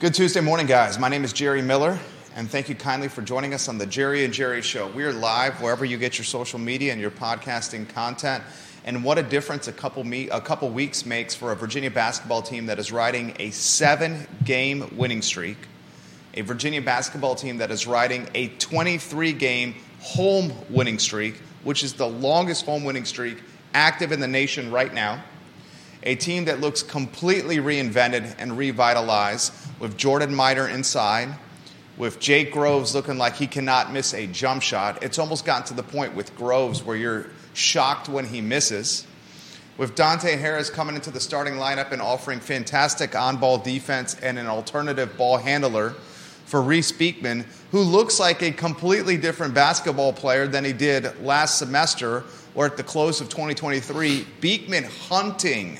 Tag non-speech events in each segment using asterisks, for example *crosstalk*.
Good Tuesday morning, guys. My name is Jerry Miller, and thank you kindly for joining us on the Jerry and Jerry Show. We are live wherever you get your social media and your podcasting content. And what a difference a couple me- a couple weeks makes for a Virginia basketball team that is riding a seven-game winning streak, a Virginia basketball team that is riding a 23-game home winning streak, which is the longest home winning streak active in the nation right now. A team that looks completely reinvented and revitalized with Jordan Minor inside, with Jake Groves looking like he cannot miss a jump shot. It's almost gotten to the point with Groves where you're shocked when he misses. With Dante Harris coming into the starting lineup and offering fantastic on ball defense and an alternative ball handler for Reece Beekman, who looks like a completely different basketball player than he did last semester or at the close of 2023. Beekman hunting,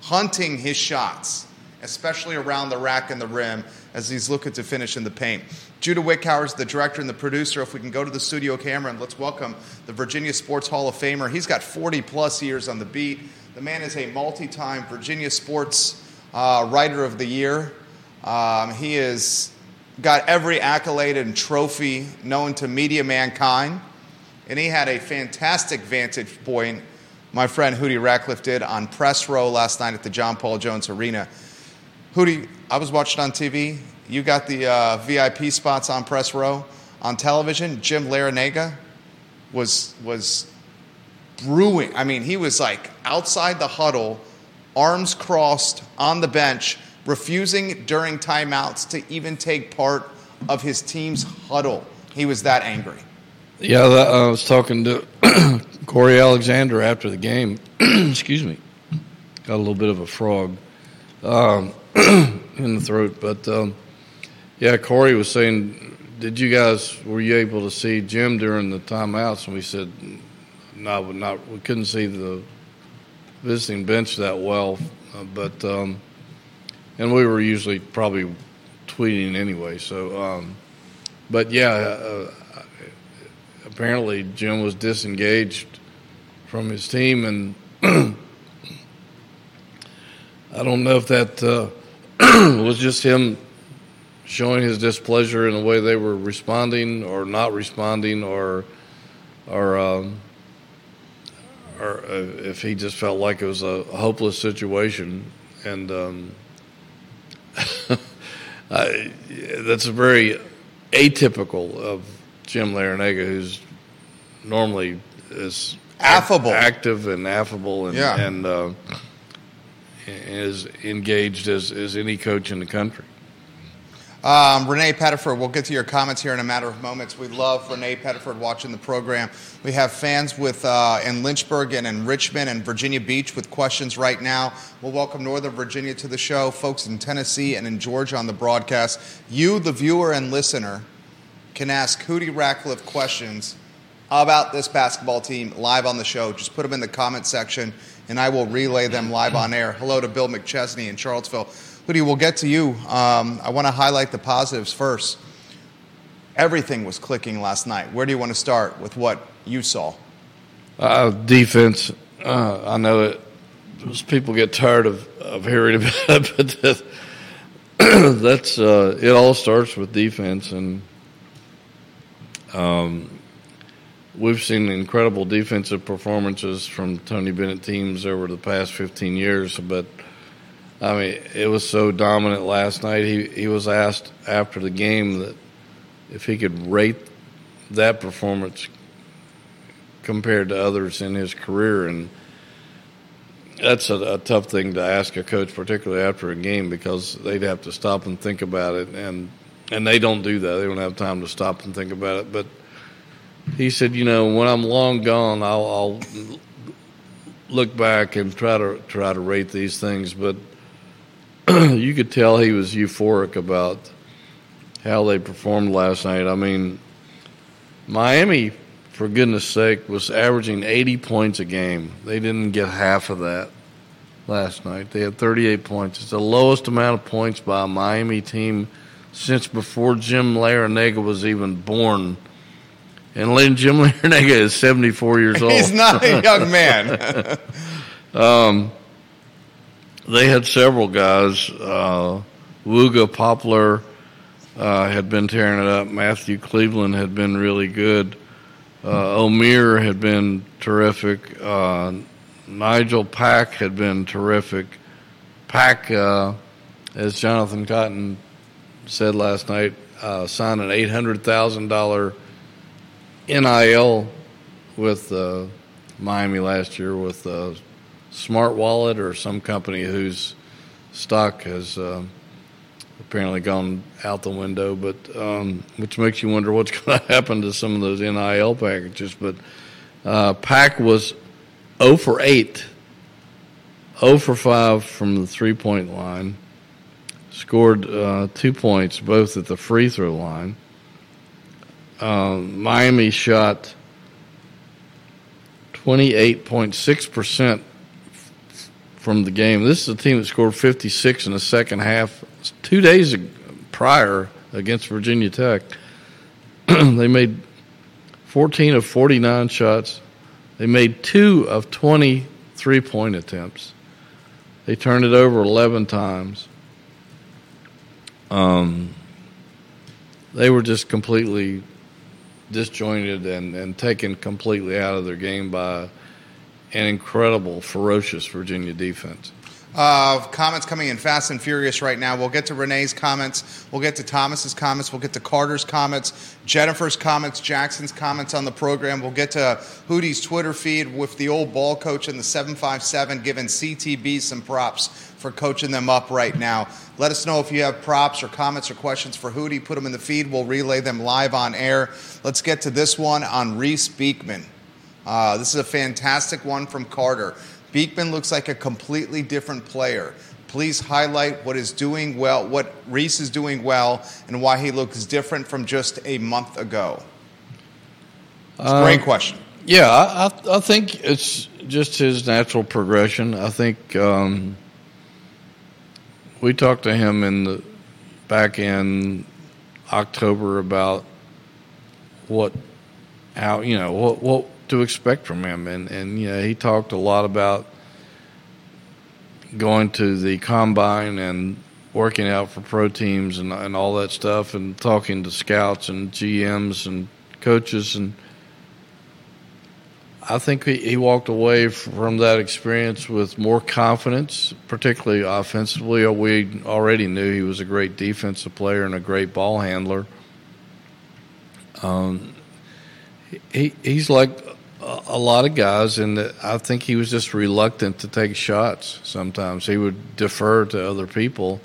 hunting his shots, especially around the rack and the rim as he's looking to finish in the paint. Judah Wickhauer is the director and the producer. If we can go to the studio camera and let's welcome the Virginia Sports Hall of Famer. He's got 40 plus years on the beat. The man is a multi time Virginia Sports uh, Writer of the Year. Um, he has got every accolade and trophy known to media mankind. And he had a fantastic vantage point, my friend Hootie Ratcliffe did on press row last night at the John Paul Jones Arena. Hootie, I was watching on TV. You got the uh, VIP spots on press row. On television, Jim Larrañaga was was brewing. I mean, he was like outside the huddle, arms crossed on the bench, refusing during timeouts to even take part of his team's huddle. He was that angry. Yeah, I was talking to *coughs* Cory Alexander after the game. *coughs* Excuse me, got a little bit of a frog um, *clears throat* in the throat, but um, yeah, Cory was saying, "Did you guys were you able to see Jim during the timeouts?" And we said, "No, not. We couldn't see the visiting bench that well, uh, but um, and we were usually probably tweeting anyway. So, um, but yeah." Uh, apparently Jim was disengaged from his team, and *clears throat* I don't know if that uh, *clears throat* was just him showing his displeasure in the way they were responding or not responding, or or um, or uh, if he just felt like it was a hopeless situation, and um, *laughs* I, that's a very atypical of Jim Larrañaga, who's normally is affable, active, and affable, and, yeah. and uh, is engaged as, as any coach in the country. Um, Renee Pettiford, we'll get to your comments here in a matter of moments. We love Renee Pettiford watching the program. We have fans with uh, in Lynchburg and in Richmond and Virginia Beach with questions right now. We'll welcome Northern Virginia to the show, folks in Tennessee and in Georgia on the broadcast. You, the viewer and listener, can ask Hootie Ratcliffe questions about this basketball team live on the show. Just put them in the comment section, and I will relay them live on air. Hello to Bill McChesney in Charlottesville. Hootie, we'll get to you. Um, I want to highlight the positives first. Everything was clicking last night. Where do you want to start with what you saw? Uh, defense. Uh, I know it. People get tired of, of hearing about *laughs* it, but that, *clears throat* that's uh, it. All starts with defense, and um, we've seen incredible defensive performances from Tony Bennett teams over the past 15 years, but I mean, it was so dominant last night. He he was asked after the game that if he could rate that performance compared to others in his career, and that's a, a tough thing to ask a coach, particularly after a game, because they'd have to stop and think about it, and and they don't do that. They don't have time to stop and think about it, but he said, you know, when I'm long gone, I'll, I'll look back and try to try to rate these things. But *clears throat* you could tell he was euphoric about how they performed last night. I mean, Miami, for goodness sake, was averaging 80 points a game. They didn't get half of that last night. They had 38 points. It's the lowest amount of points by a Miami team since before Jim Larrañaga was even born and Lynn Jim Larrañaga is 74 years *laughs* old. He's not a young man. *laughs* *laughs* um, they had several guys uh, Wooga Poplar uh, had been tearing it up. Matthew Cleveland had been really good. Uh, Omier had been terrific. Uh, Nigel Pack had been terrific. Pack, uh, as Jonathan Cotton said last night, uh, signed an $800,000 NIL with uh, Miami last year with uh, Smart Wallet or some company whose stock has uh, apparently gone out the window, but um, which makes you wonder what's *laughs* going to happen to some of those NIL packages. But uh, Pack was 0 for 8, 0 for 5 from the three point line, scored uh, two points both at the free throw line. Um, Miami shot 28.6% from the game. This is a team that scored 56 in the second half two days prior against Virginia Tech. *clears throat* they made 14 of 49 shots. They made two of 20 three point attempts. They turned it over 11 times. Um, they were just completely disjointed and, and taken completely out of their game by an incredible, ferocious Virginia defense. Uh, comments coming in fast and furious right now. We'll get to Renee's comments. We'll get to Thomas's comments. We'll get to Carter's comments, Jennifer's comments, Jackson's comments on the program. We'll get to Hootie's Twitter feed with the old ball coach and the 757 giving CTB some props for coaching them up right now. Let us know if you have props or comments or questions for Hootie. Put them in the feed. We'll relay them live on air. Let's get to this one on Reece Beekman. Uh, this is a fantastic one from Carter. Beekman looks like a completely different player. Please highlight what is doing well, what Reece is doing well, and why he looks different from just a month ago. It's a great um, question. Yeah, I, I, think it's just his natural progression. I think um, we talked to him in the back in October about what, how you know what what to expect from him. And, and you know, he talked a lot about going to the combine and working out for pro teams and, and all that stuff and talking to scouts and GMs and coaches. And I think he, he walked away from that experience with more confidence, particularly offensively. We already knew he was a great defensive player and a great ball handler. Um, he, he's like a lot of guys, and I think he was just reluctant to take shots. Sometimes he would defer to other people.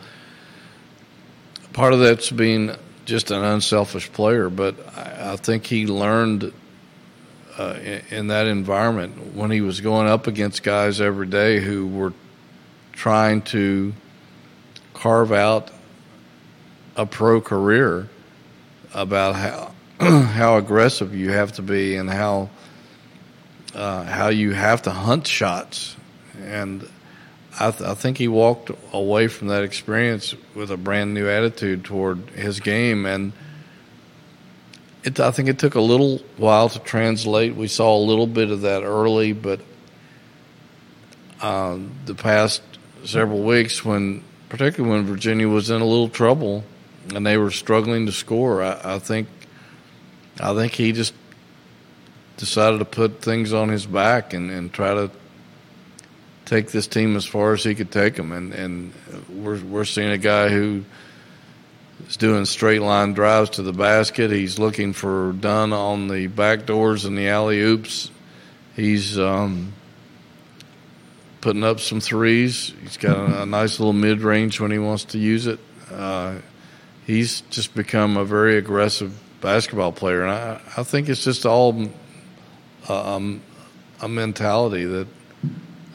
Part of that's being just an unselfish player, but I, think he learned uh, in, in that environment when he was going up against guys every day who were trying to carve out a pro career about how *clears throat* how aggressive you have to be and how uh, how you have to hunt shots, and I, th- I, think he walked away from that experience with a brand new attitude toward his game, and it, I think it took a little while to translate. We saw a little bit of that early, but uh, the past several weeks, when particularly when Virginia was in a little trouble and they were struggling to score, I, I think I think he just decided to put things on his back and, and try to take this team as far as he could take them. And, and we're, we're seeing a guy who is doing straight line drives to the basket. He's looking for Dunn on the back doors and the alley oops. He's um, putting up some threes. He's got a, a nice little mid range when he wants to use it. Uh, he's just become a very aggressive basketball player, and I, I think it's just all um, a mentality that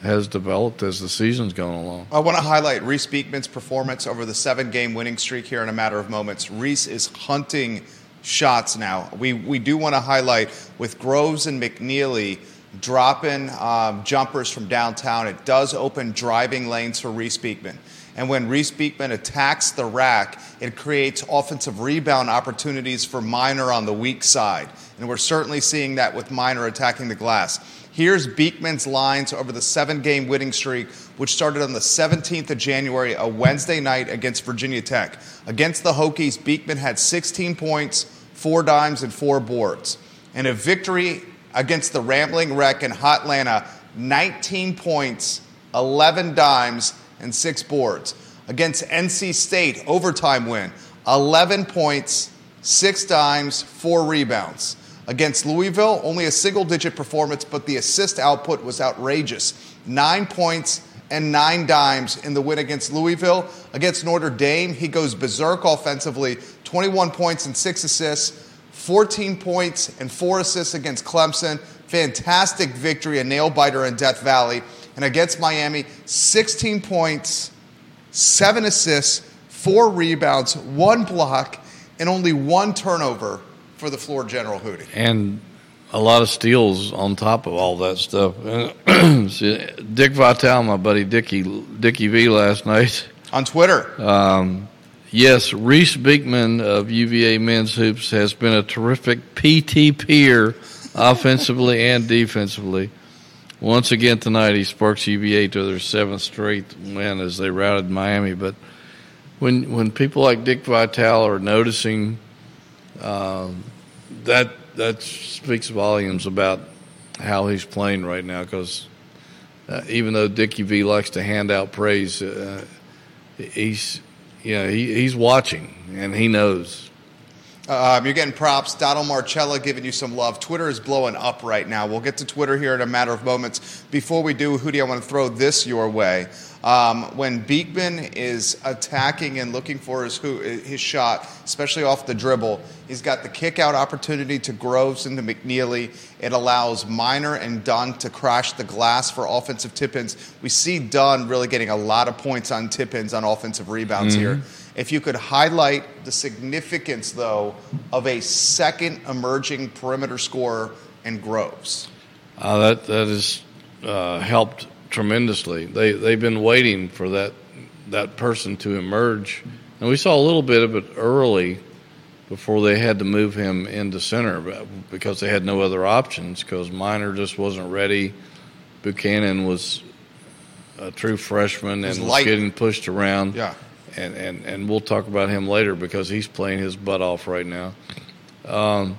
has developed as the season's gone along. I want to highlight Reece Beekman's performance over the seven game winning streak here in a matter of moments. Reece is hunting shots now. We, we do want to highlight with Groves and McNeely dropping um, jumpers from downtown, it does open driving lanes for Reece Beekman. And when Reece Beekman attacks the rack, it creates offensive rebound opportunities for Minor on the weak side. And we're certainly seeing that with Minor attacking the glass. Here's Beekman's lines over the seven game winning streak, which started on the 17th of January, a Wednesday night against Virginia Tech. Against the Hokies, Beekman had 16 points, four dimes, and four boards. And a victory against the Rambling Wreck in Hotlanta, 19 points, 11 dimes, and six boards. Against NC State, overtime win, 11 points, six dimes, four rebounds. Against Louisville, only a single digit performance, but the assist output was outrageous. Nine points and nine dimes in the win against Louisville. Against Notre Dame, he goes berserk offensively 21 points and six assists, 14 points and four assists against Clemson. Fantastic victory, a nail biter in Death Valley. And against Miami, 16 points, seven assists, four rebounds, one block, and only one turnover for the floor general Hootie. And a lot of steals on top of all that stuff. *clears throat* Dick Vitale, my buddy Dickie Dickie V last night on Twitter. Um, yes, Reece Beekman of UVA men's hoops has been a terrific PTPer, offensively and defensively. Once again tonight, he sparks UVA to their seventh straight win as they routed Miami. But when when people like Dick Vitale are noticing um, that that speaks volumes about how he's playing right now. Because uh, even though Dickie V likes to hand out praise, uh, he's you know he, he's watching and he knows. Um, you're getting props. Donald Marcella giving you some love. Twitter is blowing up right now. We'll get to Twitter here in a matter of moments. Before we do, Hootie, I want to throw this your way. Um, when Beekman is attacking and looking for his his shot, especially off the dribble, he's got the kick out opportunity to Groves and to McNeely. It allows Minor and Dunn to crash the glass for offensive tip ins. We see Dunn really getting a lot of points on tip ins on offensive rebounds mm-hmm. here. If you could highlight the significance, though, of a second emerging perimeter scorer in Groves. Uh, that that has uh, helped tremendously. They they've been waiting for that that person to emerge, and we saw a little bit of it early before they had to move him into center because they had no other options because Minor just wasn't ready. Buchanan was a true freshman and was getting pushed around. Yeah. And, and, and we'll talk about him later because he's playing his butt off right now. Um,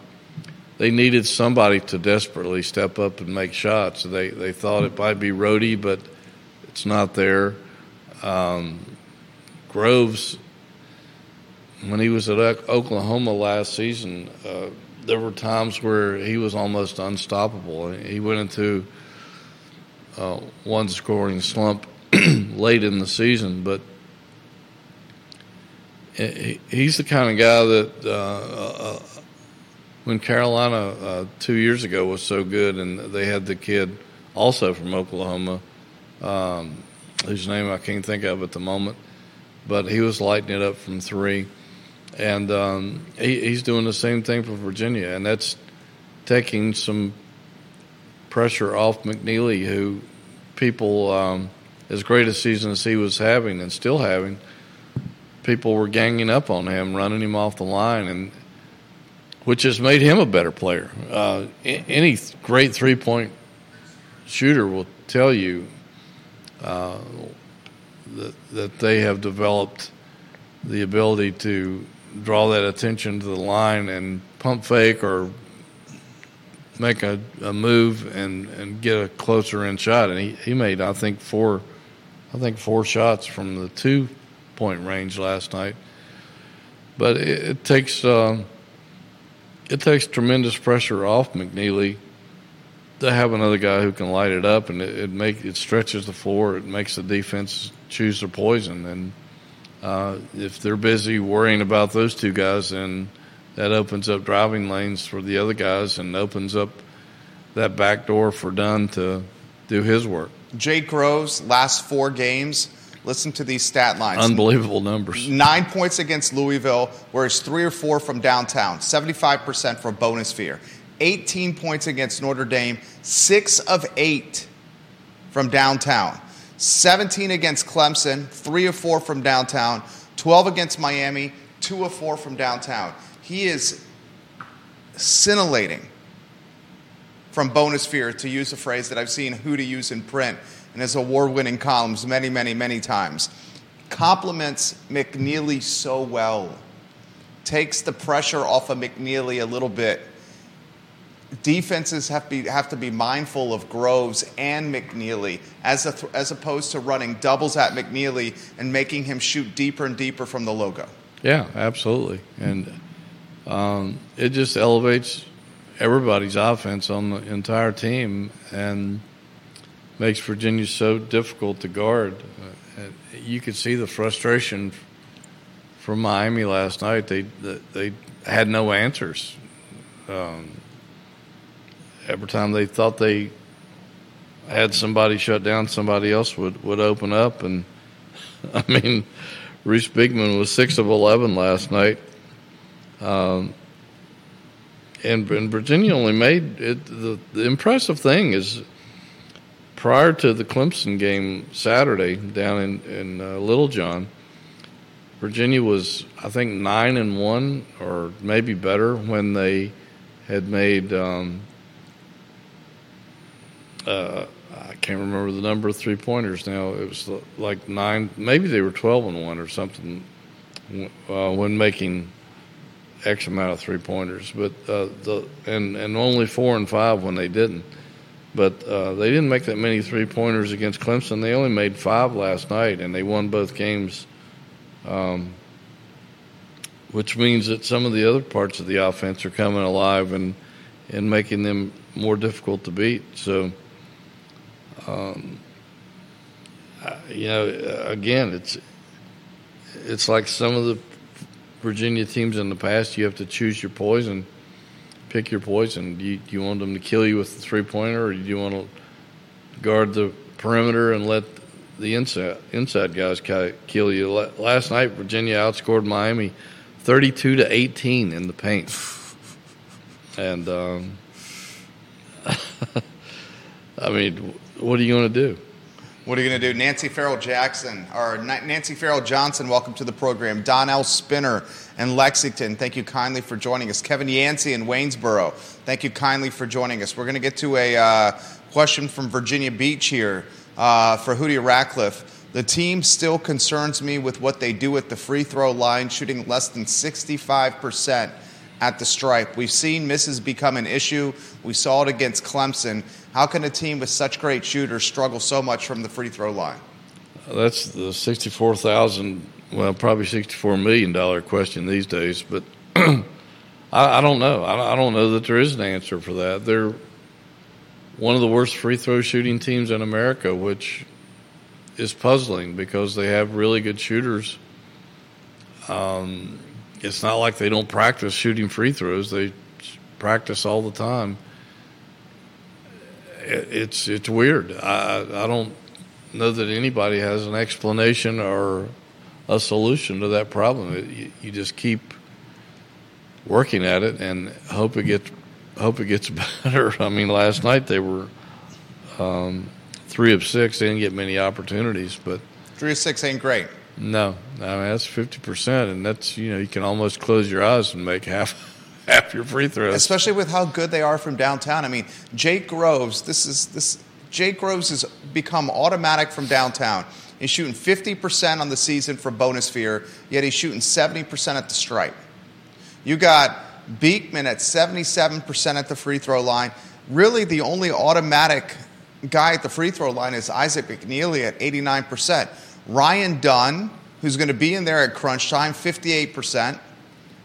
they needed somebody to desperately step up and make shots. They they thought it might be Rohde, but it's not there. Um, Groves, when he was at Oklahoma last season, uh, there were times where he was almost unstoppable. He went into uh, one scoring slump *clears throat* late in the season, but he's the kind of guy that uh, when Carolina uh, two years ago was so good, and they had the kid also from Oklahoma, um, whose name I can't think of at the moment, but he was lighting it up from three, and um, he, he's doing the same thing for Virginia, and that's taking some pressure off McNeely, who people, um, as great a season as he was having and still having, people were ganging up on him, running him off the line, and which has made him a better player. Uh, any great three point shooter will tell you uh, that, that they have developed the ability to draw that attention to the line and pump fake or make a, a move and, and get a closer in shot. And he, he made, I think, four I think four shots from the two point range last night. But it, it takes. Uh, it takes tremendous pressure off McNeely to have another guy who can light it up, and it, it make it stretches the floor. It makes the defense choose their poison, and uh, if they're busy worrying about those two guys, then that opens up driving lanes for the other guys and opens up that back door for Dunn to do his work. Jake Groves, last four games, Listen to these stat lines. Unbelievable numbers. Nine points against Louisville, whereas three or four from downtown, 75% from bonus sphere. 18 points against Notre Dame, six of eight from downtown. 17 against Clemson, three of four from downtown. 12 against Miami, two of four from downtown. He is scintillating from Bonus Sphere, to use a phrase that I've seen Hootie use in print in his award winning columns many, many, many times. Compliments McNeely so well, takes the pressure off of McNeely a little bit. Defenses have, be, have to be mindful of Groves and McNeely as, a, as opposed to running doubles at McNeely and making him shoot deeper and deeper from the logo. Yeah, absolutely. And um, it just elevates everybody's offense on the entire team and makes Virginia so difficult to guard. You could see the frustration from Miami last night. They they had no answers. Um, every time they thought they had somebody shut down, somebody else would, would open up. And *laughs* I mean, Reece Beekman was six of eleven last night. Um, and, and Virginia only made it. The, the impressive thing is, prior to the Clemson game Saturday down in in uh, Littlejohn, Virginia was I think nine and one or maybe better when they had made. Um, uh, I can't remember the number of three pointers now. It was like nine, maybe they were twelve and one or something uh, when making X amount of three pointers, but uh, the and and only four and five when they didn't. But uh, they didn't make that many three pointers against Clemson. They only made five last night, and they won both games. Um, which means that some of the other parts of the offense are coming alive and and making them more difficult to beat. So, um, you know, again, it's it's like some of the Virginia teams in the past, you have to choose your poison, pick your poison. Do you, do you want them to kill you with the three pointer, or do you want to guard the perimeter and let the inside inside guys kill you? Last night, Virginia outscored Miami thirty-two to eighteen in the paint, and um, *laughs* I mean, what are you going to do? What are you going to do? Nancy Farrell Jackson, or Nancy Farrell Johnson, welcome to the program. Donnell Spinner in Lexington, thank you kindly for joining us. Kevin Yancey in Waynesboro, thank you kindly for joining us. We're going to get to a uh, question from Virginia Beach here uh, for Hootie Ratcliffe. The team still concerns me with what they do at the free throw line, shooting less than 65% at the stripe. We've seen misses become an issue. We saw it against Clemson. How can a team with such great shooters struggle so much from the free throw line? That's the sixty-four thousand, well, probably sixty-four million dollar question these days. But *clears throat* I, I, don't know. I, I don't know that there is an answer for that. They're one of the worst free throw shooting teams in America, which is puzzling because they have really good shooters. Um, it's not like they don't practice shooting free throws; they practice all the time. It's it's weird. I I don't know that anybody has an explanation or a solution to that problem. It, you, you, just keep working at it and hope it gets hope it gets *laughs* better. I mean, last night they were um, three of six. They didn't get many opportunities, but three of six ain't great. No, I mean that's fifty percent, and that's you know you can almost close your eyes and make half *laughs* half your free throws. Especially with how good they are from downtown. I mean, Jake Groves. This is this. Jake Groves has become automatic from downtown. He's shooting fifty percent on the season for bonus fear, yet he's shooting seventy percent at the stripe. You got Beekman at seventy-seven percent at the free throw line. Really, the only automatic guy at the free throw line is Isaac McNeely at eighty-nine percent. Ryan Dunn, who's going to be in there at crunch time, 58%.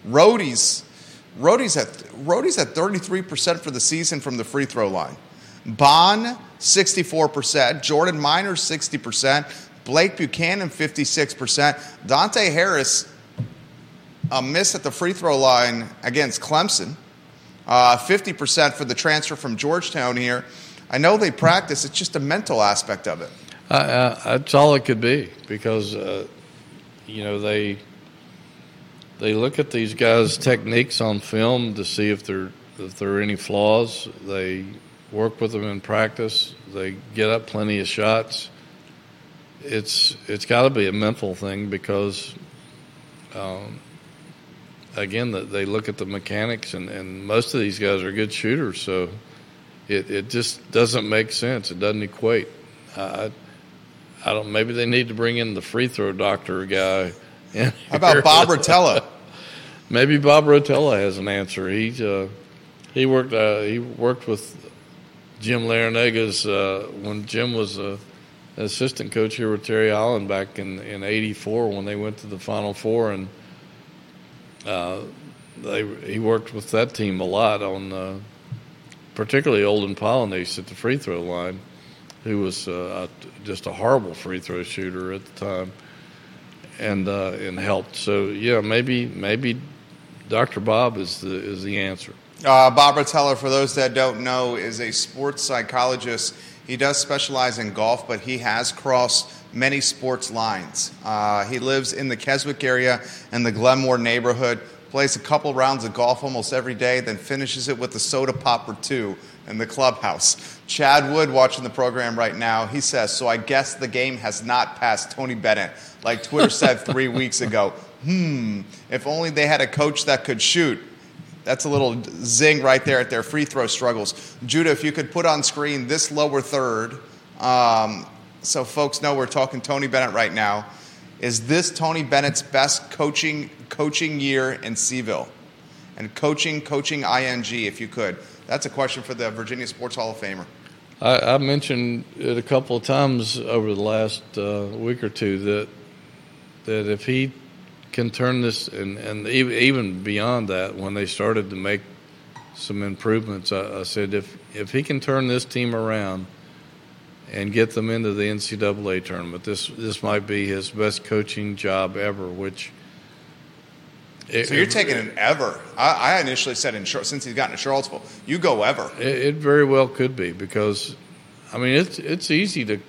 Rohde's, Rohde's at, Rohde's at 33% for the season from the free throw line. Bond, 64%. Jordan Miner, 60%. Blake Buchanan, 56%. Dante Harris, a miss at the free throw line against Clemson. Uh, 50% for the transfer from Georgetown here. I know they practice, it's just a mental aspect of it. Uh, that's all it could be because uh, you know they they look at these guys' techniques on film to see if there if there are any flaws. They work with them in practice. They get up plenty of shots. It's it's got to be a mental thing because, um, again, they look at the mechanics and, and most of these guys are good shooters. So it it just doesn't make sense. It doesn't equate. I I don't. Maybe they need to bring in the free throw doctor guy. *laughs* How about Bob Rotella? *laughs* maybe Bob Rotella has an answer. He uh, he worked uh, he worked with Jim Larrañaga's uh, when Jim was a assistant coach here with Terry Holland back in in '84 when they went to the Final Four, and uh, they he worked with that team a lot on uh, particularly Olden Polynice at the free throw line, who was uh, just a horrible free throw shooter at the time, and uh, and helped. So yeah, maybe maybe Dr. Bob is the is the answer. Uh, Bob Rotella, for those that don't know, is a sports psychologist he does specialize in golf, but he has crossed many sports lines. Uh, he lives in the Keswick area and the Glenmore neighborhood, plays a couple rounds of golf almost every day, then finishes it with a soda pop or two in the clubhouse. Chad Wood, watching the program right now, he says, So I guess the game has not passed Tony Bennett, like Twitter said three *laughs* weeks ago. Hmm, if only they had a coach that could shoot. That's a little zing right there at their free throw struggles. Judah, if you could put on screen this lower third, um, so folks know we're talking Tony Bennett right now. Is this Tony Bennett's best coaching coaching year in CVille? And coaching, coaching ing, if you could. That's a question for the Virginia Sports Hall of Famer. I, I mentioned it a couple of times over the last uh, week or two that that if he can turn this, and, and even beyond that, when they started to make some improvements, I, I said if if he can turn this team around and get them into the NCAA tournament, this this might be his best coaching job ever. Which it, so you're taking an ever. I, I initially said in since he's gotten to Charlottesville, you go ever. It, it, very well could be because, I mean, it's it's easy to,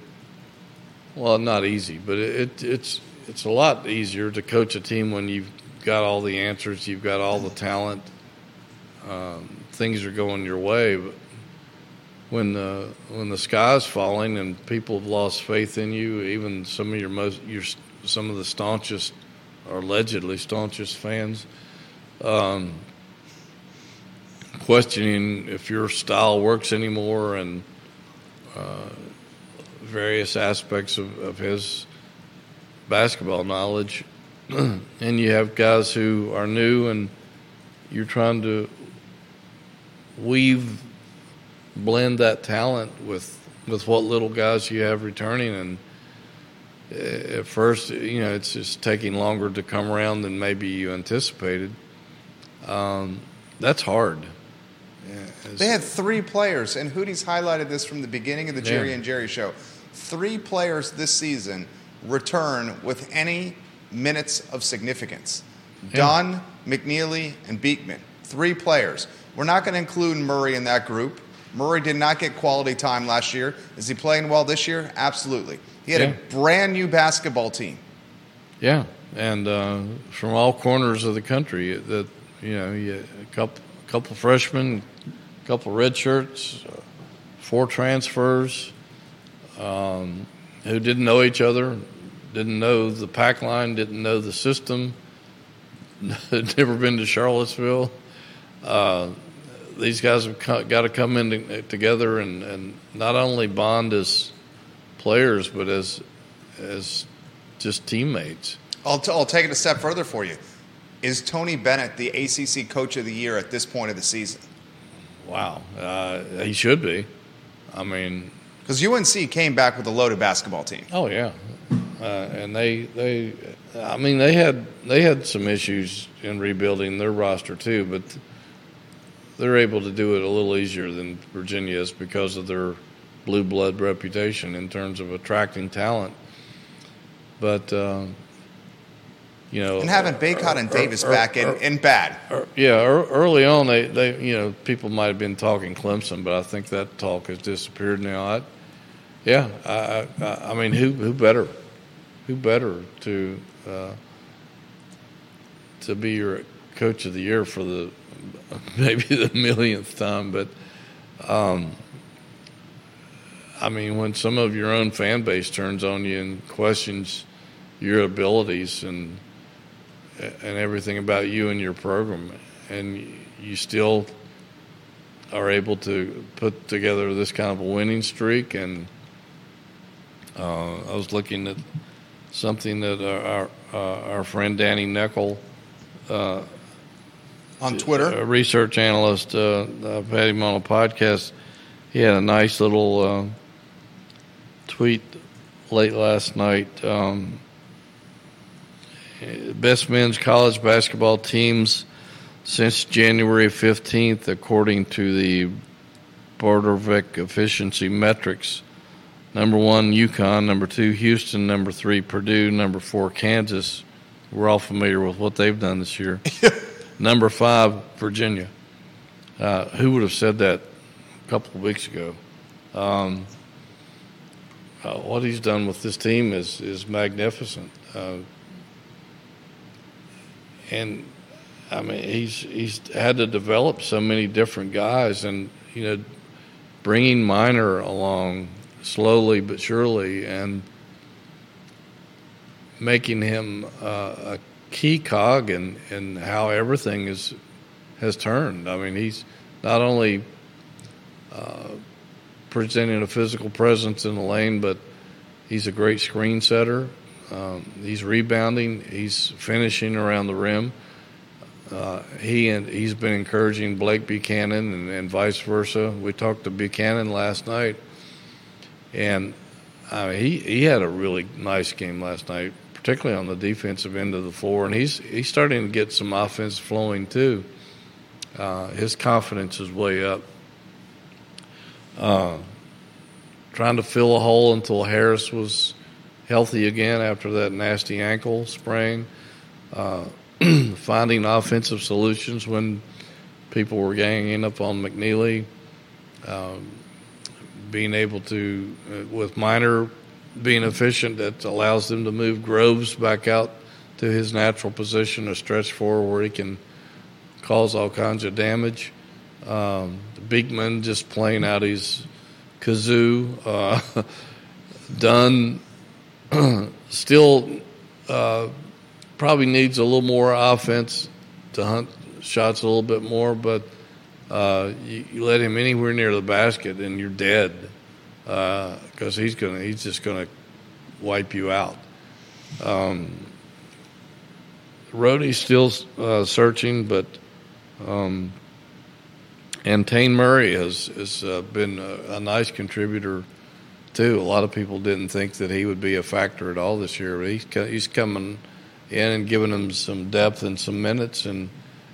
well, not easy, but it, it's it's a lot easier to coach a team when you've got all the answers, you've got all the talent, um, things are going your way. But when the when the sky's falling and people have lost faith in you, even some of your most your some of the staunchest or allegedly staunchest fans, um, questioning if your style works anymore and uh, various aspects of, of his basketball knowledge, *clears throat* and you have guys who are new, and you're trying to weave, blend that talent with with what little guys you have returning, and eh, at first, you know, it's just taking longer to come around than maybe you anticipated. Um, that's hard. Yeah, they had three players, and Hootie's highlighted this from the beginning of the Jerry yeah. and Jerry show. Three players this season return with any minutes of significance. Yeah. Dunn, McNeely, and Beekman, three players. We're not going to include Murray in that group. Murray did not get quality time last year. Is he playing well this year? Absolutely. He had yeah. a brand new basketball team. Yeah, and uh, from all corners of the country, that you know, you, a couple, couple freshmen, a couple red shirts, uh, four transfers. Um, who didn't know each other, didn't know the pack line, didn't know the system, had *laughs* never been to Charlottesville. Uh, these guys have got to come in together and, and not only bond as players, but as as just teammates. I'll, t- I'll take it a step further for you. Is Tony Bennett the ACC Coach of the Year at this point of the season? Wow, uh, he should be. I mean, because UNC came back with a loaded basketball team. Oh yeah, uh, and they they, I mean they had they had some issues in rebuilding their roster too, but they're able to do it a little easier than Virginia is because of their blue blood reputation in terms of attracting talent. But uh, you know, and having Bacot and Davis er, back in, in bad. yeah, early on, they, they you know people might have been talking Clemson, but I think that talk has disappeared now. I, yeah, I, I, I mean, who who better, who better to uh, to be your coach of the year for the *laughs* maybe the millionth time, but um, I mean, when some of your own fan base turns on you and questions your abilities and and everything about you and your program, and you still are able to put together this kind of a winning streak. And uh, I was looking at something that our our, our friend Danny Neckel. Uh, on Twitter, a research analyst, uh, I've had him on a podcast. He had a nice little uh, tweet late last night. Um, best men's college basketball teams since January 15th, according to the Bart Torvik efficiency metrics. Number one, UConn. Number two, Houston. Number three, Purdue. Number four, Kansas. We're all familiar with what they've done this year. *laughs* Number five, Virginia. Uh, who would have said that a couple of weeks ago? Um, uh, what he's done with this team is is magnificent, uh, and I mean he's he's had to develop so many different guys, and you know, bringing Minor along slowly but surely, and making him uh, a key cog in, in how everything is has turned. I mean, he's not only uh, presenting a physical presence in the lane, but he's a great screen setter. Um, he's rebounding. He's finishing around the rim. Uh, he and he's been encouraging Blake Buchanan and, and, vice versa. We talked to Buchanan last night, and he he had a really nice game last night particularly on the defensive end of the floor. And he's he's starting to get some offense flowing too. Uh, his confidence is way up. Uh, trying to fill a hole until Harris was healthy again after that nasty ankle sprain. Uh, *clears throat* finding offensive solutions when people were ganging up on McNeely. Um, being able to, uh, with Minor being efficient that allows them to move Groves back out to his natural position, a stretch forward where he can cause all kinds of damage. Um, Beekman just playing out his kazoo. Uh, *laughs* Dunn *clears throat* still uh, probably needs a little more offense to hunt shots a little bit more, but uh, you, you, let him anywhere near the basket and you're dead because uh, he's gonna he's just gonna wipe you out. Um, Rohde's still uh, searching, but um, and Taine Murray has has uh, been a, a, nice contributor too. A lot of people didn't think that he would be a factor at all this year, but he's he's coming in and giving them some depth and some minutes and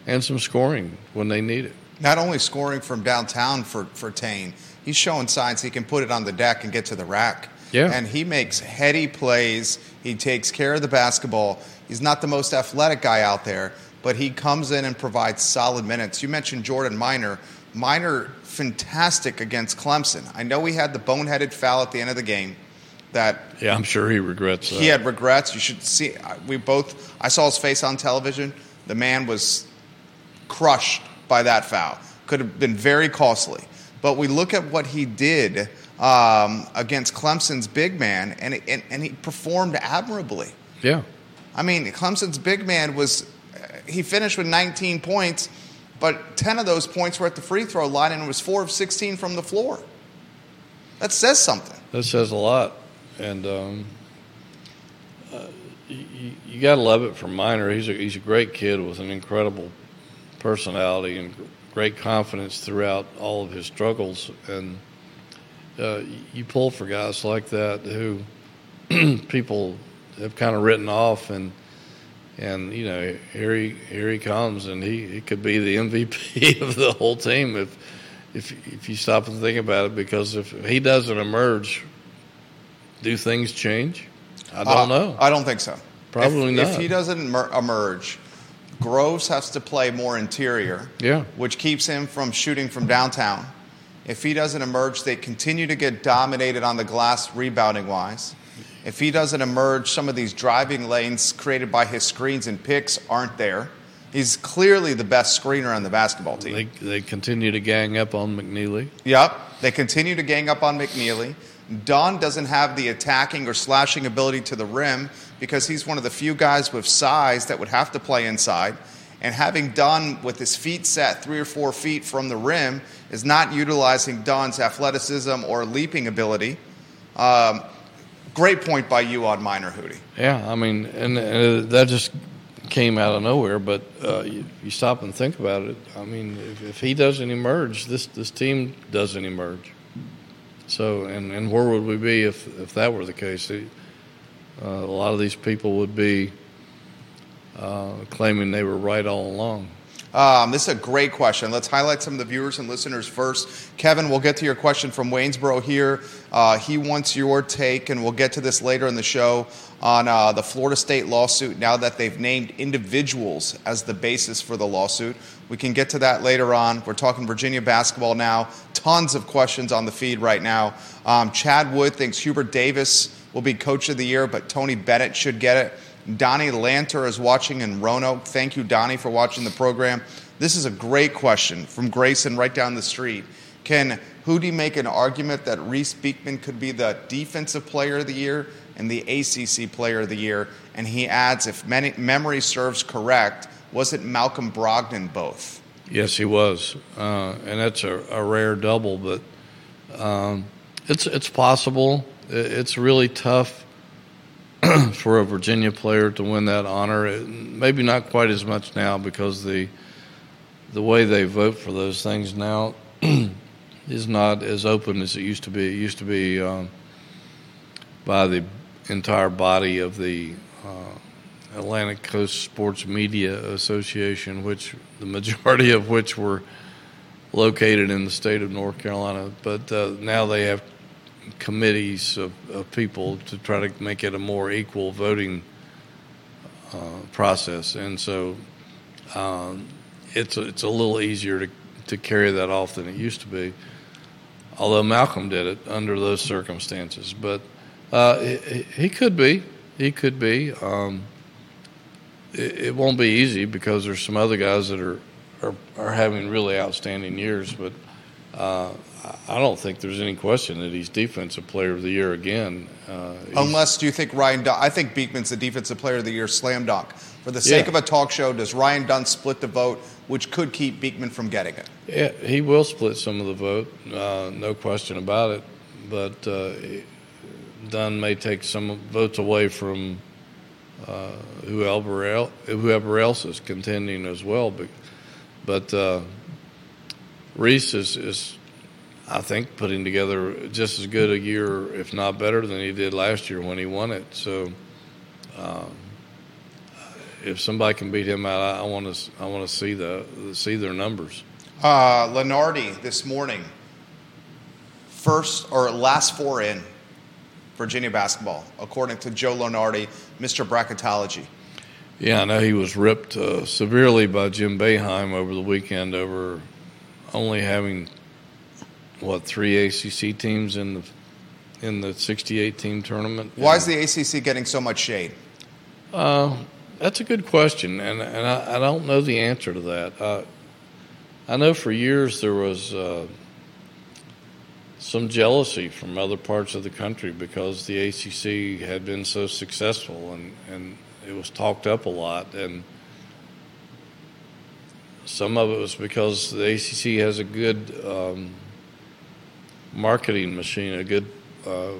and some scoring when they need it. Not only scoring from downtown for for Taine he's showing signs he can put it on the deck and get to the rack. Yeah. And he makes heady plays. He takes care of the basketball. He's not the most athletic guy out there, but he comes in and provides solid minutes. You mentioned Jordan Minor. Minor, fantastic against Clemson. I know he had the boneheaded foul at the end of the game. That yeah, I'm sure he regrets. That. He had regrets. You should see. Uh, we both. I saw his face on television. The man was crushed by that foul. Could have been very costly. But we look at what he did um, against Clemson's big man, and, it, and, and he performed admirably. Yeah. I mean, Clemson's big man was, he finished with 19 points, but 10 of those points were at the free throw line, and it was 4 of 16 from the floor. That says something. That says a lot. And um, uh, you, you got to love it for Minor. He's a, he's a great kid with an incredible personality and great confidence throughout all of his struggles. And uh, you pull for guys like that who *clears throat* people have kind of written off, and and you know here he here he comes, and he, he could be the *laughs* MVP of the whole team if if if you stop and think about it. Because if he doesn't emerge, do things change? I don't uh, know. I don't think so. Probably if, not. If he doesn't emerge, Groves has to play more interior, yeah. which keeps him from shooting from downtown. If he doesn't emerge, they continue to get dominated on the glass rebounding wise. If he doesn't emerge, some of these driving lanes created by his screens and picks aren't there. He's clearly the best screener on the basketball team. They, they continue to gang up on McNeely. Yep. They continue to gang up on McNeely. Dunn doesn't have the attacking or slashing ability to the rim because he's one of the few guys with size that would have to play inside. And having Dunn with his feet set three or four feet from the rim is not utilizing Dunn's athleticism or leaping ability. Um, great point by you on Minor Hootie. Yeah, I mean, and, and that just came out of nowhere. But uh, you, you, stop and think about it. I mean, if, if, he doesn't emerge, this this team doesn't emerge. So, and, and where would we be if if that were the case? Uh, a lot of these people would be uh, claiming they were right all along. Um, this is a great question. Let's highlight some of the viewers and listeners first. Kevin, we'll get to your question from Waynesboro here. Uh, he wants your take, and we'll get to this later in the show on uh, the Florida State lawsuit now that they've named individuals as the basis for the lawsuit. We can get to that later on. We're talking Virginia basketball now. Tons of questions on the feed right now. Um, Chad Wood thinks Hubert Davis will be coach of the year, but Tony Bennett should get it. Donnie Lanter is watching in Roanoke. Thank you, Donnie, for watching the program. This is a great question from Grayson right down the street. Can Hootie make an argument that Reece Beekman could be the defensive player of the year and the ACC player of the year? And he adds, if memory serves correct, was it Malcolm Brogdon both? Yes, he was, uh, and that's a, a, rare double, but um, it's it's possible. It's really tough *clears throat* for a Virginia player to win that honor. Maybe not quite as much now because the the way they vote for those things now *clears throat* is not as open as it used to be. It used to be um, by the entire body of the uh, Atlantic Coast Sports Media Association, which the majority of which were located in the state of North Carolina. But uh, now they have committees of, of, people to try to make it a more equal voting uh, process, and so um, it's a, it's a little easier to to carry that off than it used to be. Although Malcolm did it under those circumstances, but uh, he, he, could be, he could be. Um, it, it, won't be easy because there's some other guys that are are, are having really outstanding years, but. Uh, I don't think there's any question that he's defensive player of the year again. Uh, Unless, do you think Ryan? Dunn, I think Beekman's the defensive player of the year, slam dunk. For the sake yeah. of a talk show, does Ryan Dunn split the vote, which could keep Beekman from getting it? Yeah, he will split some of the vote, uh, no question about it. But uh, Dunn may take some votes away from uh, whoever else, whoever else is contending as well. But, but Reece is, is I think putting together just as good a year, if not better, than he did last year when he won it. So, um, if somebody can beat him out, I want to I want to see the see their numbers. Uh, Lunardi this morning, first or last four in Virginia basketball, according to Joe Lunardi, Mr. Bracketology. Yeah, I know he was ripped uh, severely by Jim Boeheim over the weekend over only having what three ACC teams in the in the 68 team tournament. Why is the ACC getting so much shade? Uh, that's a good question, and and I, I, don't know the answer to that. Uh, I know for years there was uh, some jealousy from other parts of the country because the ACC had been so successful and, and it was talked up a lot and some of it was because the ACC has a good um, marketing machine, a good uh,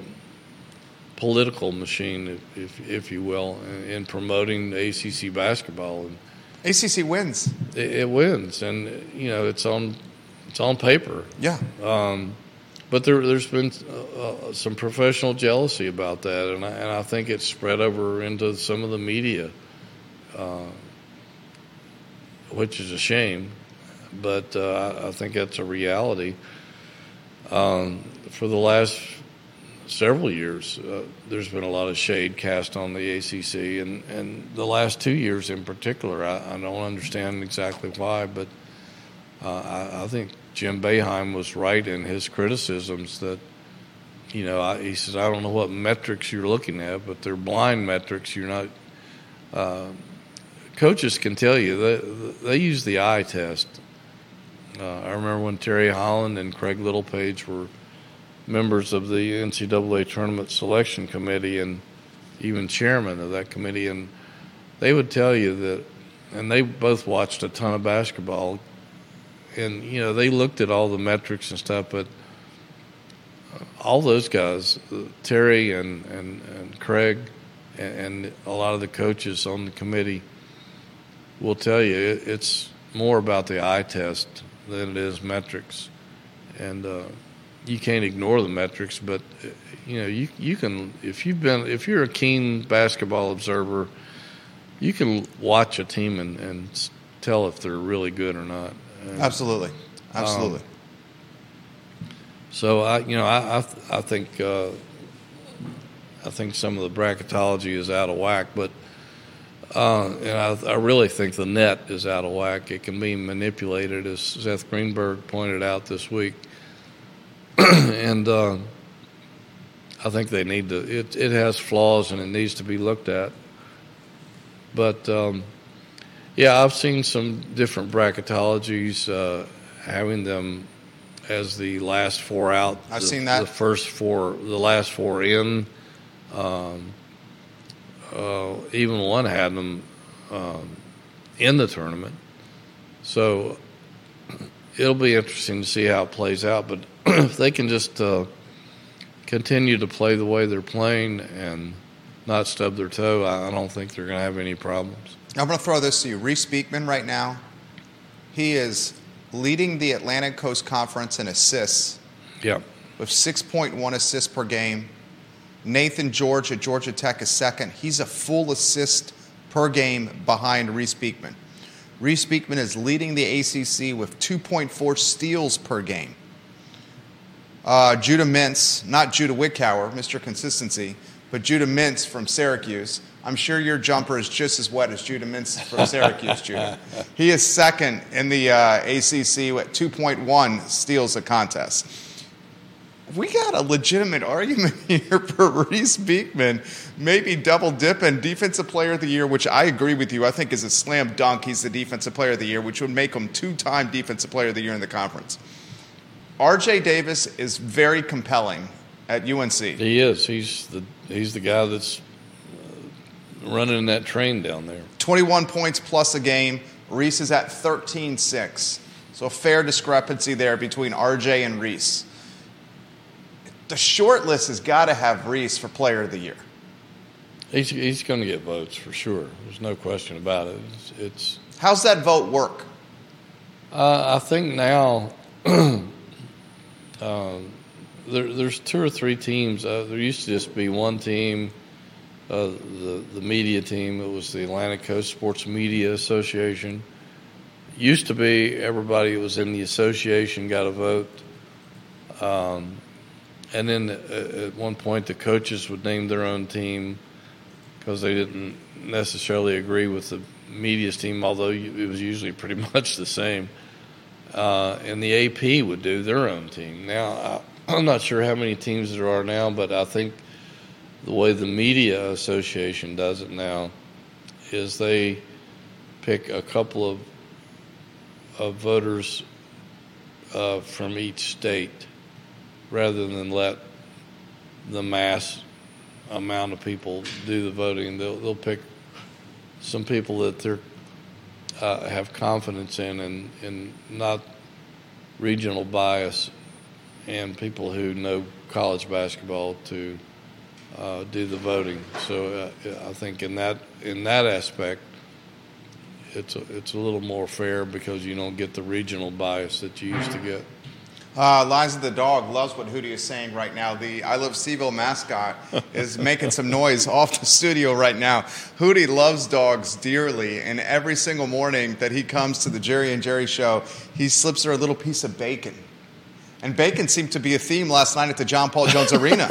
political machine, if, if, if, you will, in, in promoting ACC basketball. And ACC wins. It, it, wins, and you know it's on it's on paper. Yeah. Um, but there, has been uh, uh, some professional jealousy about that, and I, and I, think it's spread over into some of the media, uh, which is a shame. But uh, I think that's a reality. Um, for the last several years, uh, there's been a lot of shade cast on the ACC, and, and the last two years in particular, I, I don't understand exactly why, but uh, I, I, think Jim Boeheim was right in his criticisms that, you know, I, he says, I don't know what metrics you're looking at, but they're blind metrics. You're not. Coaches can tell you they, they use the eye test. Uh, I remember when Terry Holland and Craig Littlepage were members of the NCAA tournament selection committee and even chairman of that committee, and they would tell you that and they both watched a ton of basketball, and you know they looked at all the metrics and stuff, but all those guys, Terry and and, and Craig, and, and, a lot of the coaches on the committee, will tell you it, it's more about the eye test than it is metrics, and uh, you can't ignore the metrics, but you know you you can if you've been if you're a keen basketball observer, you can watch a team and, and tell if they're really good or not. And, absolutely, absolutely. Um, so I, you know, I I, I think uh, I think some of the bracketology is out of whack, but uh, and I, I, really think the net is out of whack. It can be manipulated, as Seth Greenberg pointed out this week, *clears throat* and uh, I think they need to. It it has flaws and it needs to be looked at. But um, yeah, I've seen some different bracketologies uh, having them as the last four out. I've the, seen that. The first four, the last four in. Um, uh, even one had them um, in the tournament. So it'll be interesting to see how it plays out. But *clears throat* if they can just uh, continue to play the way they're playing and not stub their toe, I don't think they're going to have any problems. I'm going to throw this to you. Reece Beekman right now, he is leading the Atlantic Coast Conference in assists. Yeah. With 6.1 assists per game. Naithan George at Georgia Tech is second. He's a full assist per game behind Reece Beekman. Reece Beekman is leading the ACC with 2.4 steals per game. Uh, Judah Mintz, not Judah Wickower, Mr. Consistency, but Judah Mintz from Syracuse, I'm sure your jumper is just as wet as Judah Mintz from *laughs* Syracuse, Judah. He is second in the uh, ACC with 2.1 steals a contest. We got a legitimate argument *laughs* here for Reece Beekman, maybe double dipping defensive player of the year, which I agree with you. I think is a slam dunk. He's the defensive player of the year, which would make him two-time defensive player of the year in the conference. RJ Davis is very compelling at UNC. He is. He's the he's the guy that's uh, running that train down there. 21 points plus a game. Reece is at 13 6. So, fair discrepancy there between RJ and Reece. The short list has got to have Reece for player of the year. He's, he's going to get votes for sure. There's no question about it. It's, it's How's that vote work? Uh, I think now *clears throat* um, there, there's two or three teams. Uh, there used to just be one team uh, the the media team. It was the Atlantic Coast Sports Media Association. Used to be everybody who was in the association got a vote, um, and then uh, at one point the coaches would name their own team because they didn't necessarily agree with the media's team, although it was usually pretty *laughs* much the same. Uh, and the AP would do their own team. Now, I, I'm not sure how many teams there are now, but I think the way the media association does it now is they pick a couple of of voters uh, from each state rather than let the mass amount of people do the voting. They'll, they'll pick some people that they uh, have confidence in and, and not regional bias and people who know college basketball to uh, do the voting. So uh, I think in that in that aspect, it's a, it's a little more fair because you don't get the regional bias that you used to get. Uh, Liza the dog loves what Hootie is saying right now. The I Love CVille mascot *laughs* is making some noise off the studio right now. Hootie loves dogs dearly, and every single morning that he comes to the Jerry and Jerry show, he slips her a little piece of bacon. And bacon seemed to be a theme last night at the John Paul Jones *laughs* Arena.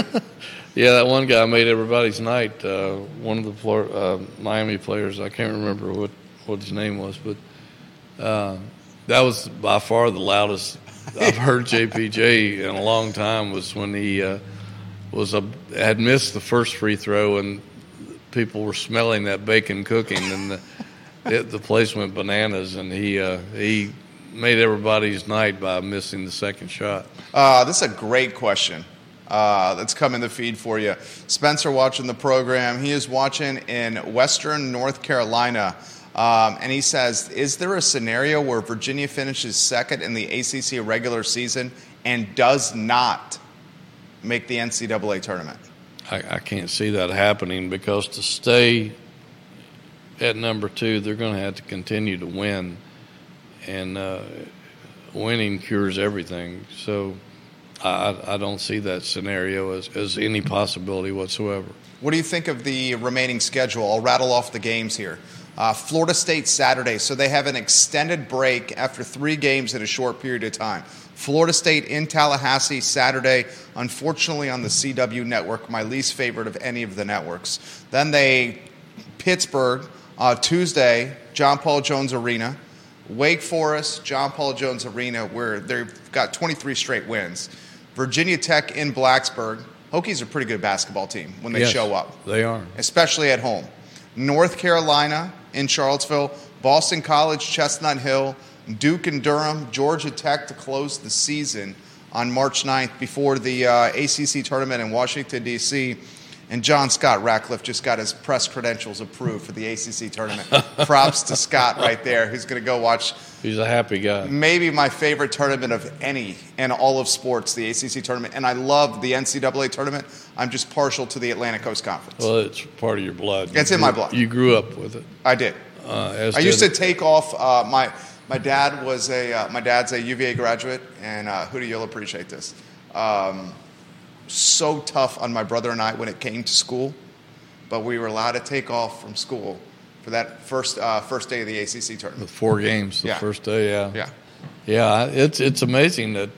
Yeah, that one guy made everybody's night. Uh, one of the Florida, uh, Miami players, I can't remember what, what his name was, but uh, that was by far the loudest I've heard JPJ in a long time. Was when he uh, was a had missed the first free throw and people were smelling that bacon cooking and the, it, the place went bananas and he uh, he made everybody's night by missing the second shot. Uh, this is a great question uh, that's come in the feed for you. Spencer watching the program. He is watching in Western North Carolina. Um, and he says, Is there a scenario where Virginia finishes second in the ACC regular season and does not make the NCAA tournament? I, I can't see that happening because to stay at number two, they're going to have to continue to win, and uh, winning cures everything. So I, I don't see that scenario as, as any possibility whatsoever. What do you think of the remaining schedule? I'll rattle off the games here. Uh, Florida State Saturday, so they have an extended break after three games in a short period of time. Florida State in Tallahassee Saturday, unfortunately on the CW network, my least favorite of any of the networks. Then they Pittsburgh uh, Tuesday, John Paul Jones Arena. Wake Forest, John Paul Jones Arena, where they've got 23 straight wins. Virginia Tech in Blacksburg. Hokies are a pretty good basketball team when they Yes, show up, They are. especially at home. North Carolina in Charlottesville, Boston College, Chestnut Hill, Duke and Durham, Georgia Tech to close the season on March 9th before the uh, ACC tournament in Washington, D.C. And John Scott Ratcliffe just got his press credentials approved for the ACC tournament. *laughs* Props to Scott right there, who's going to go watch He's a happy guy. maybe my favorite tournament of any in all of sports, the ACC tournament. And I love the NCAA tournament. I'm just partial to the Atlantic Coast Conference. Well, it's part of your blood. It's You in my blood. You grew up with it. I did. Uh, as I used to take off. Uh, my my dad was a uh, my dad's a UVA graduate, and uh, Hootie, you'll appreciate this. Um, so tough on my brother and I when it came to school, but we were allowed to take off from school for that first uh, first day of the ACC the tournament. four games the Yeah. first day. Yeah. Yeah, Yeah, it's it's amazing that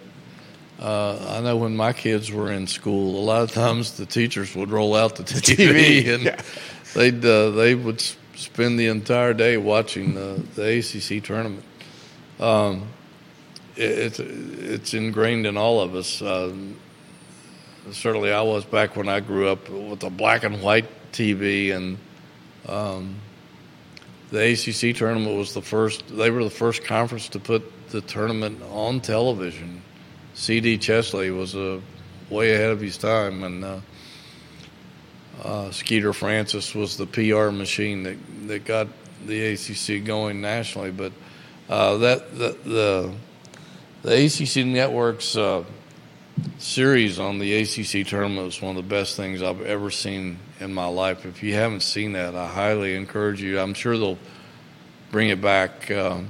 uh, I know when my kids were in school, a lot of times the teachers would roll out the *laughs* TV, TV, and yeah. they'd uh, they would spend the entire day watching the, the ACC tournament. Um, it, it's it's ingrained in all of us. Um, certainly, I was back when I grew up with a black and white TV and. Um, the ACC tournament was the first. They were the first conference to put the tournament on television. C.D. Chesley was uh, way ahead of his time, and uh, uh, Skeeter Francis was the PR machine that that got the ACC going nationally. But uh, that the, the the ACC network's uh, series on the ACC tournament was one of the best things I've ever seen in my life. If you haven't seen that, I highly encourage you. I'm sure they'll bring it back um,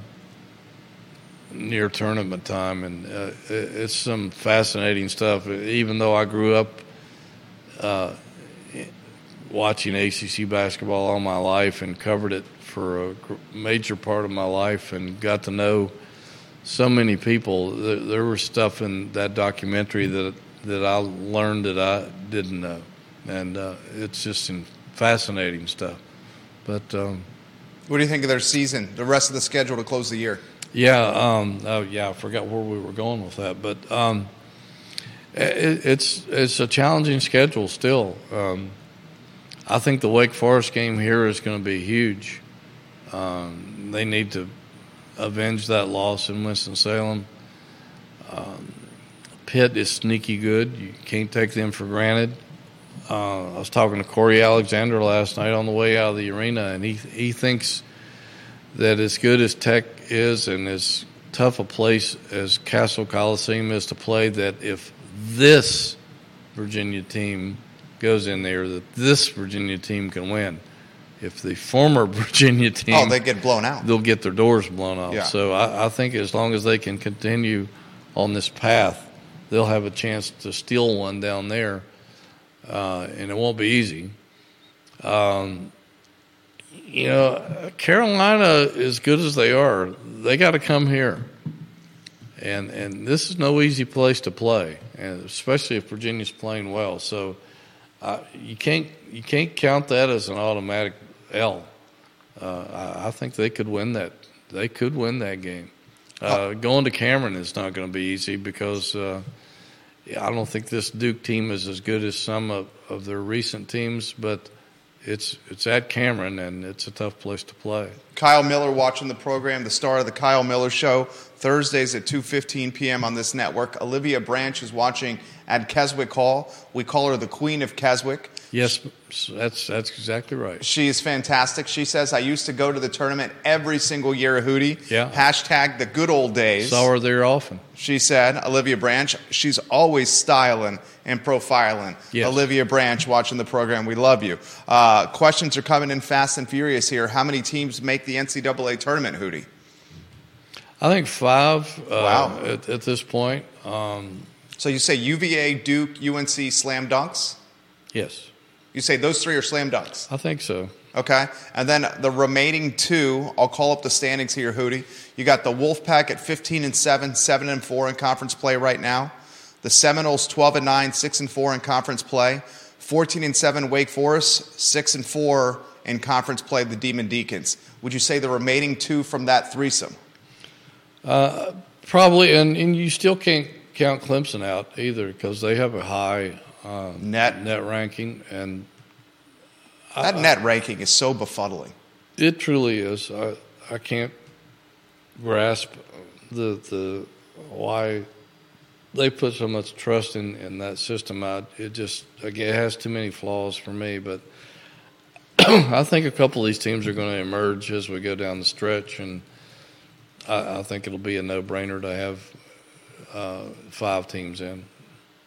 near tournament time, and uh, it's some fascinating stuff. Even though I grew up uh, watching ACC basketball all my life and covered it for a major part of my life, and got to know so many people. There, there was stuff in that documentary that that I learned that I didn't know, and uh, it's just in fascinating stuff. But um, what do you think of their season? The rest of the schedule to close the year. yeah, um, oh yeah, I forgot where we were going with that, but um, it, it's it's a challenging schedule still. Um, I think the Wake Forest game here is going to be huge. Um, they need to avenge that loss in Winston Salem. Um, Pitt is sneaky good. You can't take them for granted. Uh, I was talking to Cory Alexander last night on the way out of the arena, and he he thinks that as good as Tech is and as tough a place as Cassell Coliseum is to play, that if this Virginia team goes in there, that this Virginia team can win. If the former *laughs* Virginia team Oh, they get blown out. they'll get their doors blown off. Yeah. So I, I think as long as they can continue on this path, they'll have a chance to steal one down there, uh, and it won't be easy. Um, you know, Carolina, as good as they are, they got to come here, and and this is no easy place to play, and especially if Virginia's playing well. So uh, you can't you can't count that as an automatic L. Uh, I, think they could win that. They could win that game. Uh, going to Cameron is not going to be easy because uh, yeah, I don't think this Duke team is as good as some of, of their recent teams, but it's it's at Cameron and it's a tough place to play. Kyle Miller watching the program, the star of the Kyle Miller Show, Thursdays at 2:15 p.m. on this network. Olivia Branch is watching at Keswick Hall. We call her the Queen of Keswick. Yes, that's that's exactly right. She is fantastic. She says, I used to go to the tournament every single year, Hootie. Yeah. Hashtag the good old days. Saw her there often. She said, Olivia Branch, she's always styling and profiling. Yes. Olivia Branch, watching the program, we love you. Uh, questions are coming in fast and furious here. How many teams make the NCAA tournament, Hootie? I think five. Uh, Wow. At, at this point, um, So you say UVA, Duke, UNC, slam dunks? yes, You say those three are slam dunks. I think so. Okay. And then the remaining two, I'll call up the standings here, Hootie. You got the Wolfpack at 15 and 7, 7 and 4 in conference play right now. The Seminoles 12 and 9, 6 and 4 in conference play. 14 and 7 Wake Forest, 6 and 4 in conference play the Demon Deacons. Would you say the remaining two from that threesome? Uh, probably, and, and you still can't count Clemson out either because they have a high uh, Net. net ranking, and That net ranking is so befuddling. it truly is. I I can't grasp the the why they put so much trust in, in that system. I, it just again it has too many flaws for me, but. *clears throat* I think a couple of these teams are going to emerge as we go down the stretch, and I, I think it'll be a no-brainer to have uh, five teams in.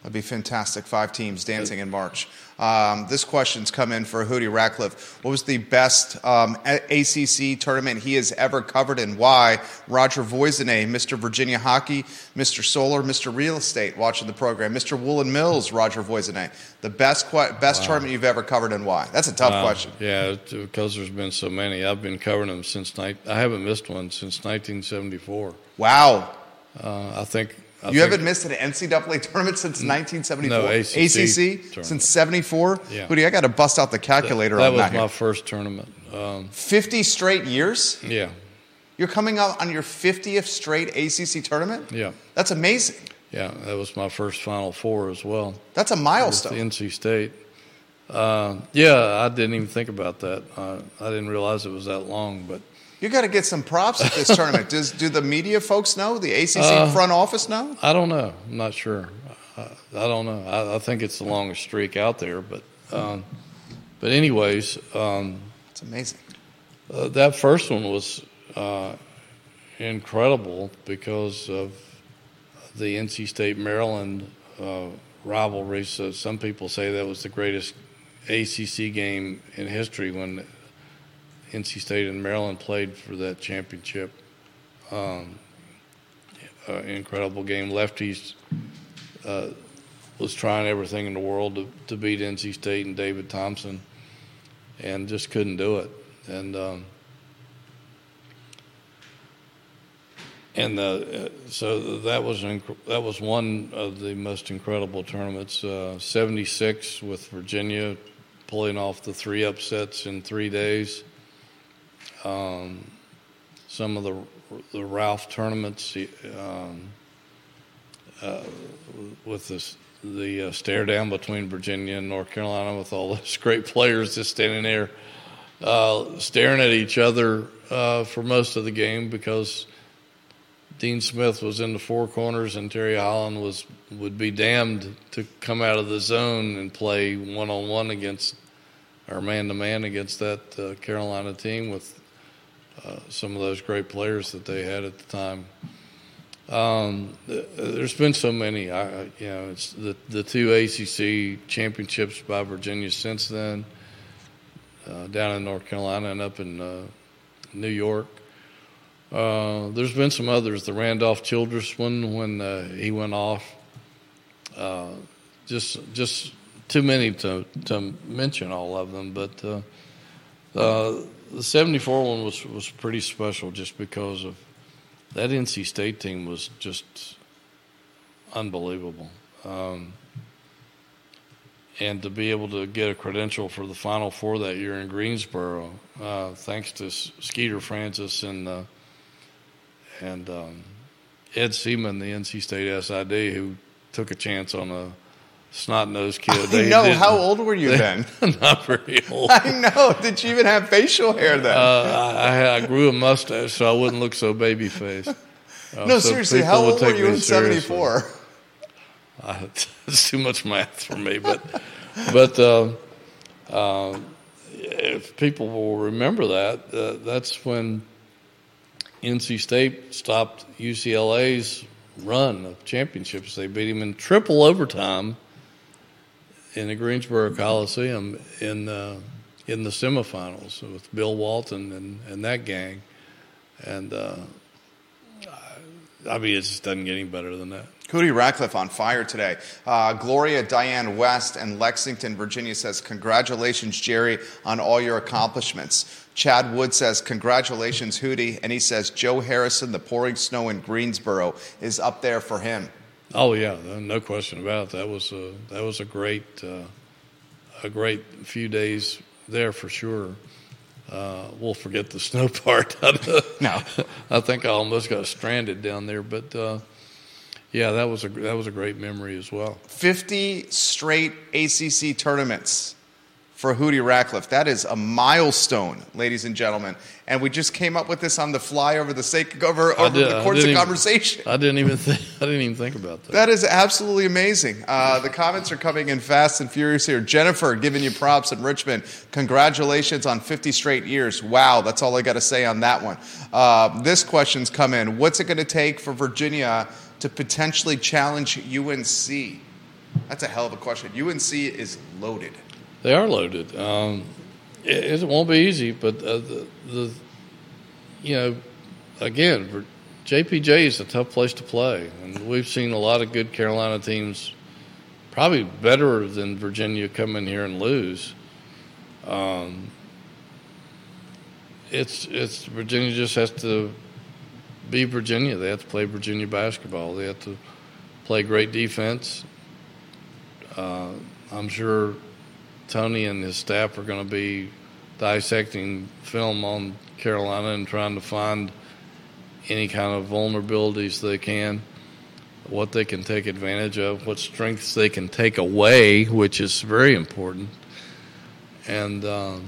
That'd be fantastic. Five teams dancing in March. Um, this question's come in for Hootie Ratcliffe. What was the best um, ACC tournament he has ever covered and why? Roger Voisinay, Mr. Virginia Hockey, Mr. Solar, Mr. Real Estate, watching the program. Mr. Woolen Mills, Roger Voisinay. The best best tournament you've ever covered and why? That's a tough Wow. question. Yeah, because there's been so many. I've been covering them since night. I haven't missed one since 1974. Wow. Uh, I think I You haven't missed an NCAA tournament since 1974? No, ACC tournament. since 74? Yeah. Hootie, I got to bust out the calculator That that was my here. first tournament. Um, 50 straight years? yeah, You're coming up on your 50th straight ACC tournament? yeah, That's amazing. yeah. That was my first Final Four as well. That's a milestone. NC State. Uh, yeah, I didn't even think about that. Uh, I didn't realize it was that long, but You got to get some props at this tournament. *laughs* Does do the media folks know? The ACC Uh, front office know? I don't know. I'm not sure. I, I don't know. I, I think it's the longest streak out there, but um, but anyways, um, It's amazing. uh, that first one was uh, incredible because of the NC State Maryland uh, rivalry. So some people say that was the greatest ACC game in history when NC State and Maryland played for that championship. Um, uh, incredible game. Lefties uh, was trying everything in the world to, to beat NC State and David Thompson, and just couldn't do it. And um, and uh, so that was inc- that was one of the most incredible tournaments. Uh, Seventy six with Virginia pulling off the three upsets in three days. Um, some of the the Ralph tournaments um, uh, with this the uh, stare down between Virginia and North Carolina with all those *laughs* great players just standing there uh, staring at each other uh, for most of the game because Dean Smith was in the four corners and Terry Holland was would be damned to come out of the zone and play one on one against or man to man against that uh, Carolina team with uh, some of those great players that they had at the time. Um, th- there's been so many. I, you know, it's the the two ACC championships by Virginia since then, uh, down in North Carolina and up in uh, New York. Uh, there's been some others. The Randolph Childress one when uh, he went off. Uh, just just too many to to mention all of them, but uh, uh, the '74 one was was pretty special just because of that NC State team was just unbelievable. Um, and to be able to get a credential for the Final Four that year in Greensboro, uh, thanks to Skeeter Francis and uh, and um, Ed Seaman, the NC State SID, who took a chance on a snot nosed kid. I know. How old were you they- *laughs* then? Not very old. I know. Did you even have facial hair then? Uh, I, I grew a mustache so I wouldn't look so baby faced. Uh, no, so seriously. How old were you in seriously. '74? Uh, it's too much math for me, but but uh, Uh, if people will remember that, uh, that's when NC State stopped UCLA's run of championships. They beat him in triple overtime in the Greensboro Coliseum in uh, in the semifinals with Bill Walton and, and that gang. And uh, I mean, it just doesn't get any better than that. Hootie Ratcliffe on fire today. Uh, Gloria Diane West in Lexington, Virginia says, Congratulations, Jerry, on all your accomplishments. Chad Wood says, Congratulations, Hootie. And he says, Joe Harrison, the pouring snow in Greensboro, is up there for him. Oh, yeah, no question about it. That was a, that was a great, uh, a great few days there for sure. Uh, we'll forget the *laughs* snow part. *laughs* no, I think I almost got stranded down there, but uh, yeah, that was a that was a great memory as well. Fifty straight ACC tournaments for Hootie Ratcliffe. That is a milestone, ladies and gentlemen. And we just came up with this on the fly over the sake over, over did, the course of even, conversation. I didn't even think *laughs* I didn't even think about that. That is absolutely amazing. Uh, the comments are coming in fast and furious here. Jennifer giving you props in Richmond. Congratulations on 50 straight years. Wow, that's all I got to say on that one. Uh, this question's come in. What's it going to take for Virginia to potentially challenge UNC? That's a hell of a question. UNC is loaded. They are loaded. Um, it, it, won't be easy, but uh, the, the, you know, again, JPJ is a tough place to play, and we've seen a lot of good Carolina teams, probably better than Virginia, come in here and lose. Um, it's it's Virginia just has to be Virginia. They have to play Virginia basketball. They have to play great defense. Uh, I'm sure Tony and his staff are going to be dissecting film on Carolina and trying to find any kind of vulnerabilities they can, what they can take advantage of, what strengths they can take away, which is very important. And um,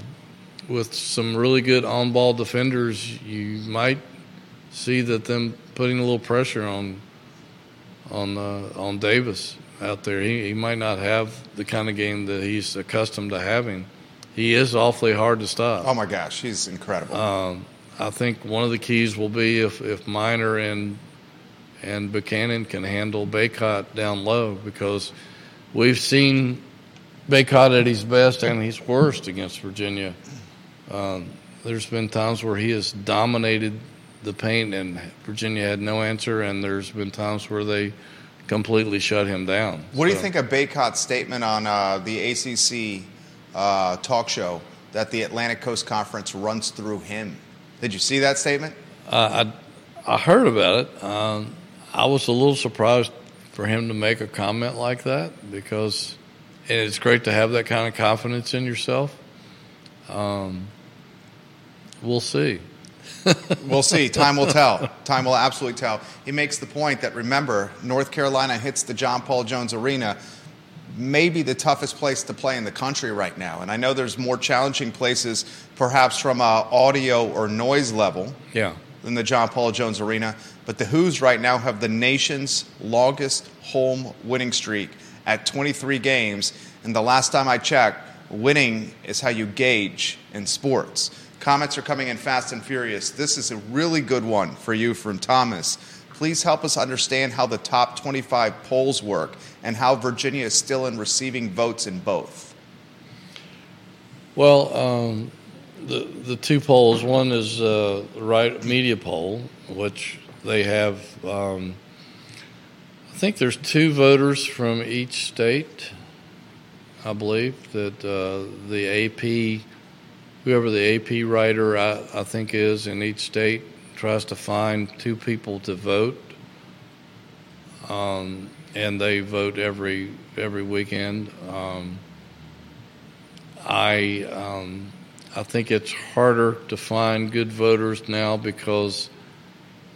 with some really good on ball defenders, you might see that them putting a little pressure on on uh, on Davis out there. He, he might not have the kind of game that he's accustomed to having. He is awfully hard to stop. Oh my gosh, he's incredible. Um, I think one of the keys will be if if Minor and and Buchanan can handle Bacot down low because we've seen Bacot at his best and his worst against Virginia. Um, there's been times where he has dominated the paint and Virginia had no answer, and there's been times where they completely shut him down. What so. do you think of Bacot's statement on uh, the ACC uh, talk show that the Atlantic Coast Conference runs through him? Did you see that statement? Uh, I, I heard about it. Um, I was a little surprised for him to make a comment like that because it's great to have that kind of confidence in yourself. Um, we'll see *laughs* we'll see. Time will tell. Time will absolutely tell. He makes the point that remember, North Carolina hits the John Paul Jones Arena, maybe the toughest place to play in the country right now. And I know there's more challenging places, perhaps from a audio or noise level. Yeah. Than the John Paul Jones Arena, but the Hoos right now have the nation's longest home winning streak at 23 games. And the last time I checked, winning is how you gauge in sports. Comments are coming in fast and furious. This is a really good one for you from Thomas. Please help us understand how the top 25 polls work and how Virginia is still in receiving votes in both. Well, um, the the two polls. One is uh, right media poll, which they have. Um, I think there's two voters from each state. I believe that uh, the AP whoever the AP writer I, I, think is in each state tries to find two people to vote, um, and they vote every every weekend. Um, I um, I think it's harder to find good voters now because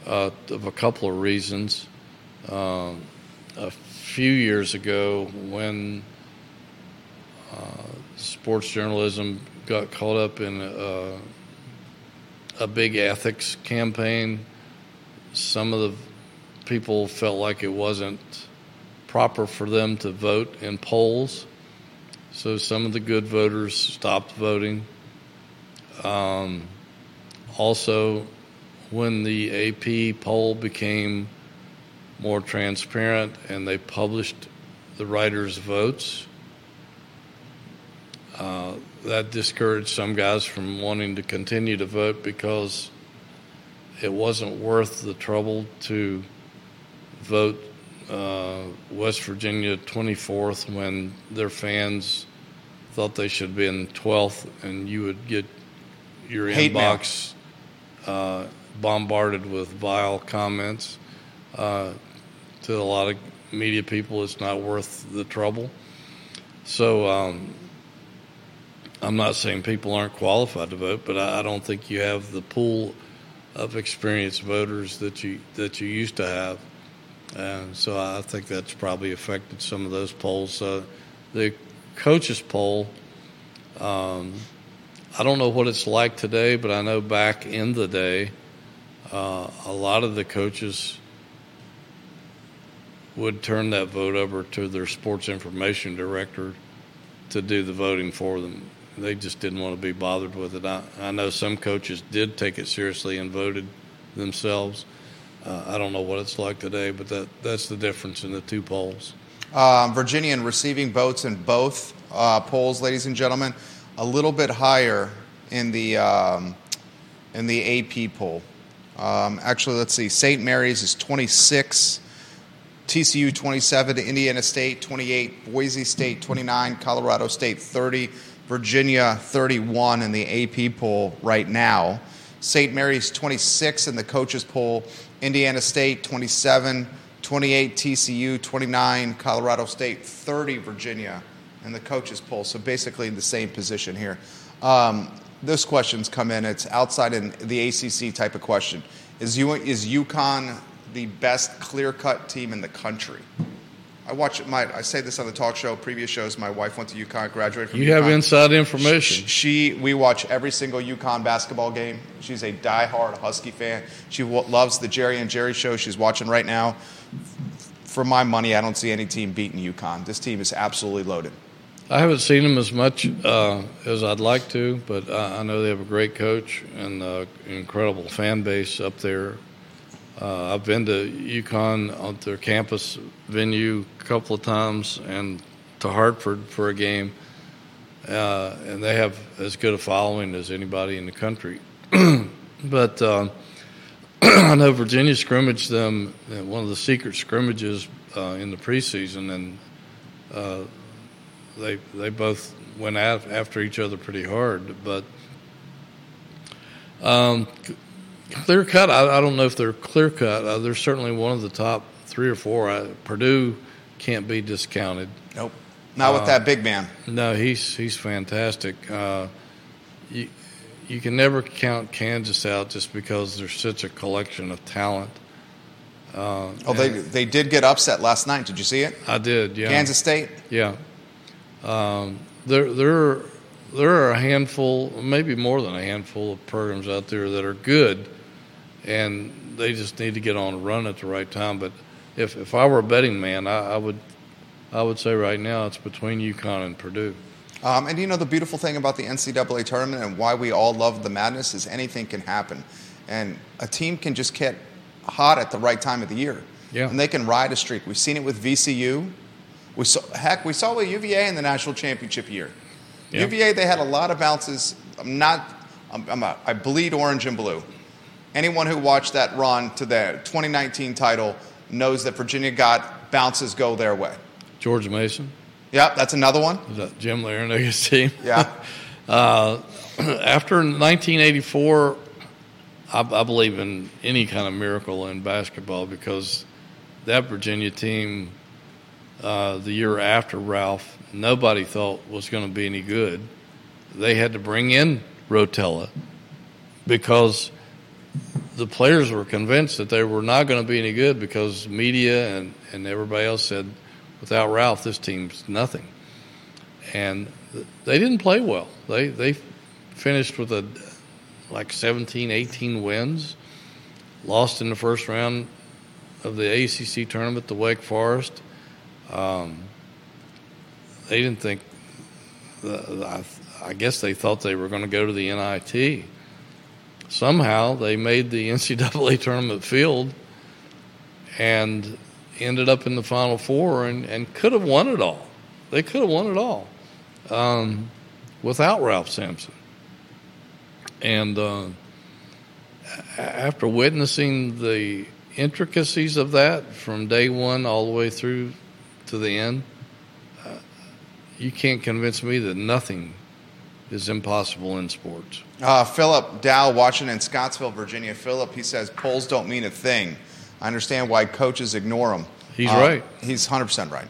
uh, of a couple of reasons. Um, a few years ago, when uh, sports journalism got caught up in a, a big ethics campaign. Some of the people felt like it wasn't proper for them to vote in polls. so some of the good voters stopped voting. Um, also, when the AP poll became more transparent and they published the writers' votes, uh, that discouraged some guys from wanting to continue to vote because it wasn't worth the trouble to vote uh, West Virginia 24th when their fans thought they should be in 12th, and you would get your Hate inbox uh, bombarded with vile comments. Uh, to a lot of media people, it's not worth the trouble. So um, I'm not saying people aren't qualified to vote, but I, I don't think you have the pool of experienced voters that you that you used to have. And so I think that's probably affected some of those polls. Uh, the coaches poll, um, I don't know what it's like today, but I know back in the day, uh, a lot of the coaches would turn that vote over to their sports information director to do the voting for them. They just didn't want to be bothered with it. I, I know some coaches did take it seriously and voted themselves. Uh, I don't know what it's like today, but that, that's the difference in the two polls. Um, Virginian receiving votes in both uh, polls, ladies and gentlemen, a little bit higher in the um, in the AP poll. Um, actually, let's see. St. Mary's is 26, TCU 27, Indiana State 28, Boise State 29, Colorado State 30, Virginia 31 in the AP poll right now. St. Mary's 26 in the coaches poll, Indiana State 27, 28 TCU, 29 Colorado State, 30 Virginia in the coaches poll. So basically in the same position here. Um, this question's come in. It's outside in the ACC type of question. Is, you, is UConn the best clear-cut team in the country? I watch my. I say this on the talk show, previous shows. My wife went to UConn, graduated from. You UConn. have inside information. She, we watch every single UConn basketball game. She's a diehard Husky fan. She w- loves the Jerry and Jerry show. She's watching right now. For my money, I don't see any team beating UConn. This team is absolutely loaded. I haven't seen them as much uh, as I'd like to, but I, I know they have a great coach and an incredible fan base up there. Uh, I've been to UConn on their campus venue a couple of times and to Hartford for a game, uh, and they have as good a following as anybody in the country. *clears throat* but uh, *clears throat* I know Virginia scrimmaged them at one of the secret scrimmages uh, in the preseason, and uh, they they both went after each other pretty hard. But um, clear cut, I, I, don't know if they're clear cut. Uh, they're certainly one of the top three or four. I, Purdue can't be discounted. Nope, not with Uh, that big man. No, he's he's fantastic. Uh, you you can never count Kansas out just because there's such a collection of talent. Uh, Oh, they they did get upset last night. Did you see it? I did, yeah. Kansas State. Yeah. Um, there, there, there are a handful, maybe more than a handful of programs out there that are good, and they just need to get on a run at the right time. But if if I were a betting man, I, I would, I would say right now it's between UConn and Purdue. Um, and you know the beautiful thing about the NCAA tournament and why we all love the madness is anything can happen, and a team can just get hot at the right time of the year. Yeah. And they can ride a streak. We've seen it with VCU. We saw heck, we saw with UVA in the national championship year. Yeah. UVA they had a lot of bounces. I'm not. I'm, I'm a, I bleed orange and blue. Anyone who watched that run to the 2019 title knows that Virginia got bounces go their way. George Mason, Yep, that's another one. is that Jim Larranaga's team? *laughs* Yeah. *laughs* Uh, *clears throat* after 1984, I, I believe in any kind of miracle in basketball because that Virginia team, uh, the year after Ralph, nobody thought was going to be any good. They had to bring in Rotella because the players were convinced that they were not going to be any good because media and, and everybody else said, without Ralph, this team's nothing. And they didn't play well. They they finished with a like 17, 18 wins, lost in the first round of the ACC tournament to Wake Forest. Um, they didn't think I, I guess they thought they were going to go to the NIT. Somehow they made the *laughs* NCAA tournament field and ended up in the Final Four and, and could have won it all. They could have won it all um, without Ralph Sampson. And uh, after witnessing the intricacies of that from day one all the way through to the end, uh, you can't convince me that nothing is impossible in sports. Uh, Philip Dow, watching in Scottsville, Virginia. Philip, he says polls don't mean a thing. I understand why coaches ignore them. He's uh, right. He's 100% right,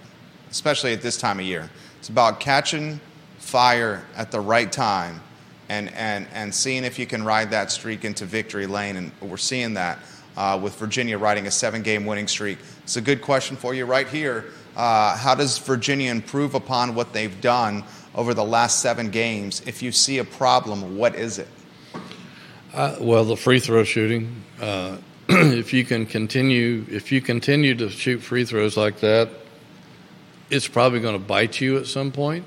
especially at this time of year. It's about catching fire at the right time and, and, and seeing if you can ride that streak into victory lane. And we're seeing that uh, with Virginia riding a seven game winning streak. It's a good question for you right here. Uh, how does Virginia improve upon what they've done over the last seven games? If you see a problem, what is it? Uh, well, the free throw shooting. Uh, *clears throat* if you can continue, if you continue to shoot free throws like that, it's probably going to bite you at some point.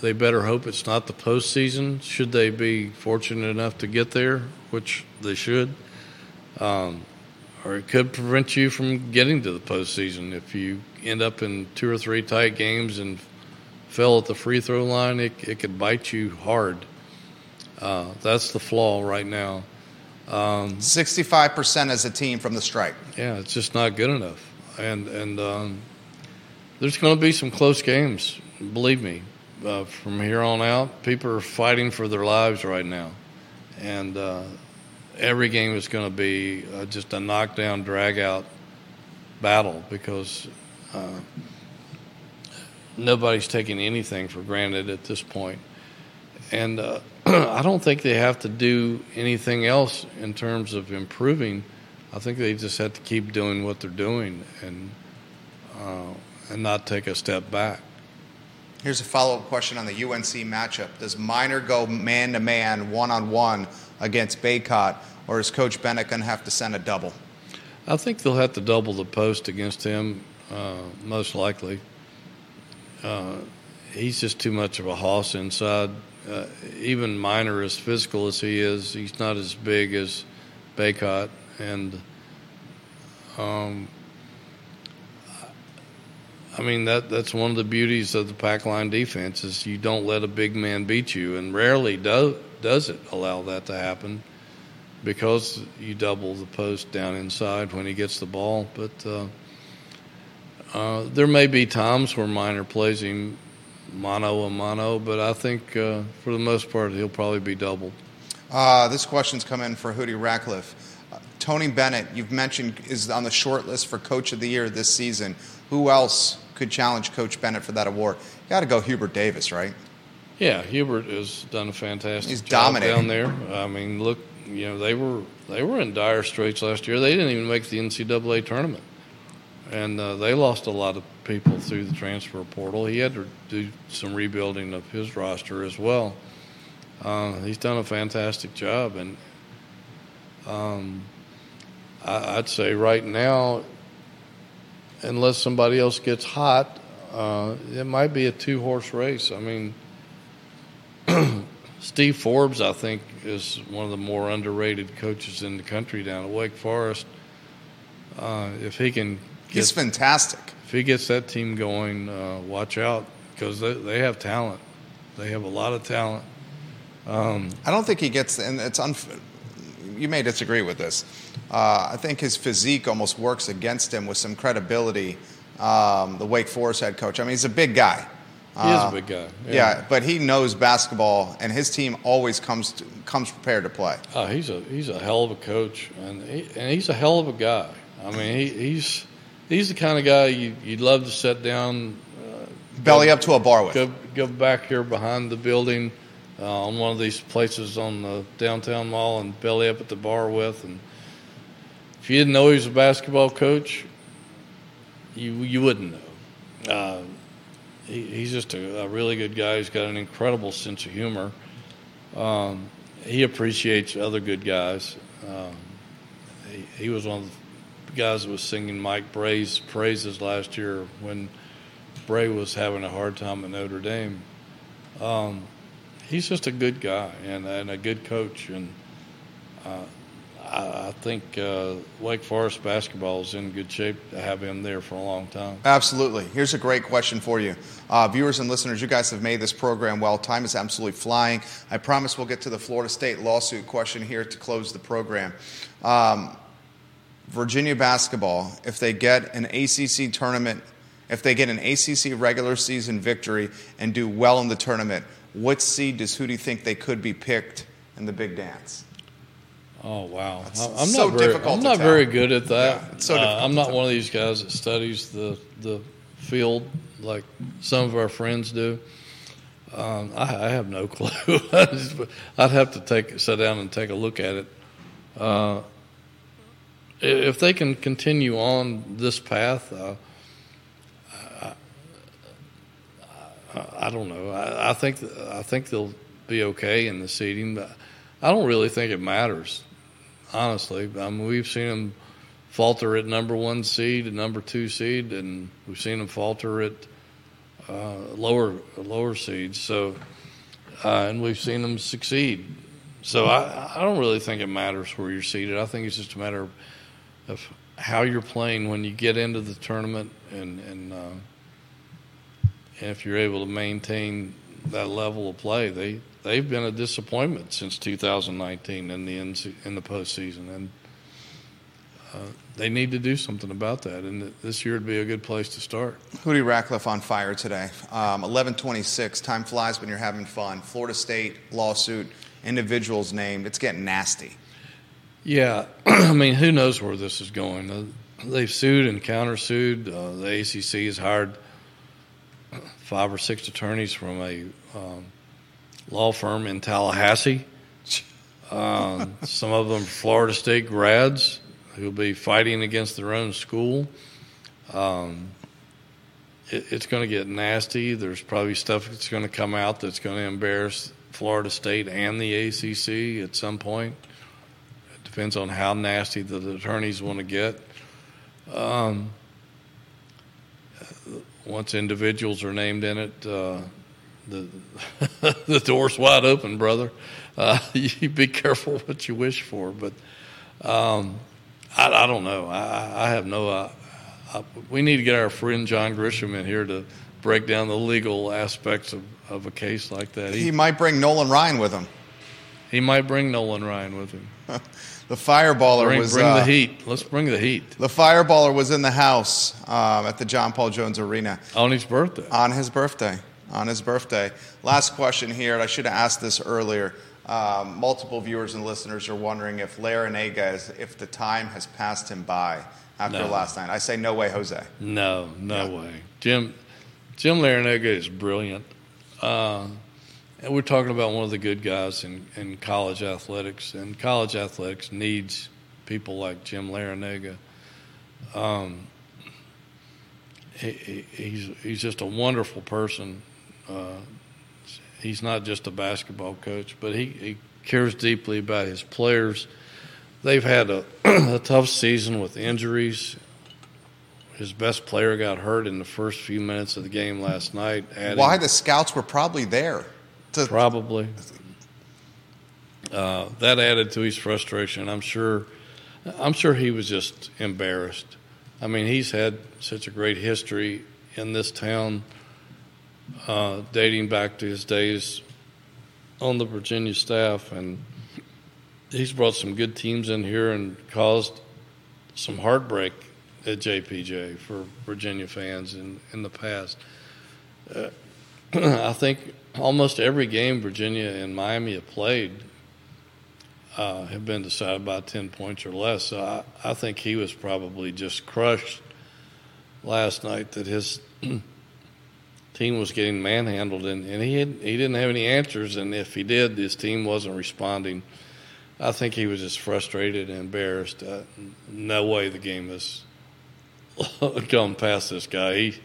They better hope it's not the postseason. Should they be fortunate enough to get there, which they should, um, or it could prevent you from getting to the postseason if you end up in two or three tight games and fell at the free throw line. It, it could bite you hard. Uh, that's the flaw right now. Um, Sixty-five percent as a team from the strike. Yeah, it's just not good enough, and and um, there's going to be some close games. Believe me, uh, from here on out, people are fighting for their lives right now, and uh, every game is going to be uh, just a knockdown, drag out battle because uh, nobody's taking anything for granted at this point. And uh, *clears throat* I don't think they have to do anything else in terms of improving. I think they just have to keep doing what they're doing and uh, and not take a step back. Here's a follow up question on the UNC matchup. Does Minor go man to man, one on one against Bacot, or is Coach Bennett going to have to send a double? I think they'll have to double the post against him, uh, most likely. Uh, he's just too much of a hoss inside. Uh, even Minor, as physical as he is, he's not as big as Bacot. And um, I mean that that's one of the beauties of the pack line defense is you don't let a big man beat you, and rarely does does it allow that to happen because you double the post down inside when he gets the ball. But uh, uh, there may be times where Minor plays him mono a mono, but I think uh, for the most part he'll probably be doubled. Uh, this question's come in for Hootie Ratcliffe. Uh, Tony Bennett, you've mentioned, is on the short list for Coach of the Year this season. Who else could challenge Coach Bennett for that award? You got to go Hubert Davis, right? Yeah, Hubert has done a fantastic He's job dominating. down there. I mean, look, you know they were they were in dire straits last year. They didn't even make the NCAA tournament, and uh, they lost a lot of people through the transfer portal. He had to do some rebuilding of his roster as well. Uh, he's done a fantastic job, and um, I, I'd say right now unless somebody else gets hot, uh, it might be a two horse race. I mean, *clears throat* Steve Forbes, I think, is one of the more underrated coaches in the country down at Wake Forest. Uh, if he can, get, he's fantastic. If he gets that team going, uh, watch out because they, they have talent. They have a lot of talent. Um, I don't think he gets, and it's you may disagree with this. Uh, I think his physique almost works against him with some credibility. Um, the Wake Forest head coach. I mean, he's a big guy. He is a uh, big guy. Yeah. yeah. but he knows basketball, and his team always comes to, comes prepared to play. Oh, he's a he's a hell of a coach, and he, and he's a hell of a guy. I mean, he, he's he's the kind of guy you, would love to sit down, uh, belly go, up to a bar with. Go, go back here behind the building uh, on one of these places on the downtown mall and belly up at the bar with. And if you didn't know he was a basketball coach, you you wouldn't know. Uh, he, he's just a, a, really good guy. He's got an incredible sense of humor. Um, he appreciates other good guys. Um, he, he, was one of the guys was singing Mike Brey's praises last year when Bray was having a hard time at Notre Dame. Um, he's just a good guy and, and a good coach, and uh, I, I, think uh, Wake Forest basketball is in good shape to have him there for a long time. Absolutely. Here's a great question for you, uh, viewers and listeners. You guys have made this program well. Time is absolutely flying. I promise we'll get to the Florida State lawsuit question here to close the program. Um, Virginia basketball, if they get an ACC tournament, if they get an ACC regular season victory and do well in the tournament, what seed does Hootie think they could be picked in the big dance? Oh wow! It's I'm so not very, I'm not tell. very good at that. Yeah, so uh, I'm not one of these guys that studies the the field like some of our friends do. Um, I, I, have no *laughs* clue. I'd have to take sit down and take a look at it. Uh, if they can continue on this path, uh, I, I, I, don't know. I, I, think I think they'll be okay in the seeding, but I don't really think it matters. Honestly, I mean, we've seen them falter at number one seed and number two seed, and we've seen them falter at uh, lower lower seeds. So, uh, and we've seen them succeed. So I, I don't really think it matters where you're seated. I think it's just a matter of of how you're playing when you get into the tournament, and and, uh, if you're able to maintain that level of play, they they've been a disappointment since 2019 in the in, in the postseason, and uh, they need to do something about that. And this year would be a good place to start. Hootie Ratcliffe on fire today. Um, 11:26. Time flies when you're having fun. Florida State lawsuit. Individuals named. It's getting nasty. Yeah, *clears throat* I mean, who knows where this is going? Uh, they've sued and countersued. Uh, the ACC has hired five or six attorneys from a um, law firm in Tallahassee. *laughs* Um, some of them Florida State grads who'll be fighting against their own school. Um, it, it's going to get nasty. There's probably stuff that's going to come out that's going to embarrass Florida State and the ACC at some point. Depends on how nasty the attorneys want to get. Um, once individuals are named in it, uh, the *laughs* the door's wide open, brother. Uh, *laughs* you be careful what you wish for, but um, I, I, don't know. I, I have no. Uh, I, we need to get our friend John Grisham in here to break down the legal aspects of, of a case like that. He, he might bring Nolan Ryan with him. He might bring Nolan Ryan with him. *laughs* the fireballer bring, was bring uh, the heat. Let's bring the heat. The fireballer was in the house um, at the John Paul Jones Arena on his birthday. On his birthday. On his birthday. Last question here, and I should have asked this earlier. Um, multiple viewers and listeners are wondering if Larrañaga is if the time has passed him by after no. last night. I say no way, Jose. No, no yeah. way. Jim Jim Larrañaga is brilliant. Uh, and we're talking about one of the good guys in, in college athletics, and college athletics needs people like Jim Larrañaga. Um, he, he's he's just a wonderful person. Uh, he's not just a basketball coach, but he, he cares deeply about his players. They've had a, *clears throat* a tough season with injuries. His best player got hurt in the first few minutes of the game last night. Why the scouts were probably there to, Probably. Uh, that added to his frustration. I'm sure. I'm sure he was just embarrassed. I mean, he's had such a great history in this town, uh, dating back to his days on the Virginia staff, and he's brought some good teams in here and caused some heartbreak at JPJ for Virginia fans in in the past. Uh, *clears throat* I think almost every game Virginia and Miami have played uh, have been decided by 10 points or less. So I, I think he was probably just crushed last night that his *clears throat* team was getting manhandled and, and he, had, he didn't have any answers. And if he did, his team wasn't responding. I think he was just frustrated and embarrassed. Uh, no way the game has *laughs* gone past this guy. He,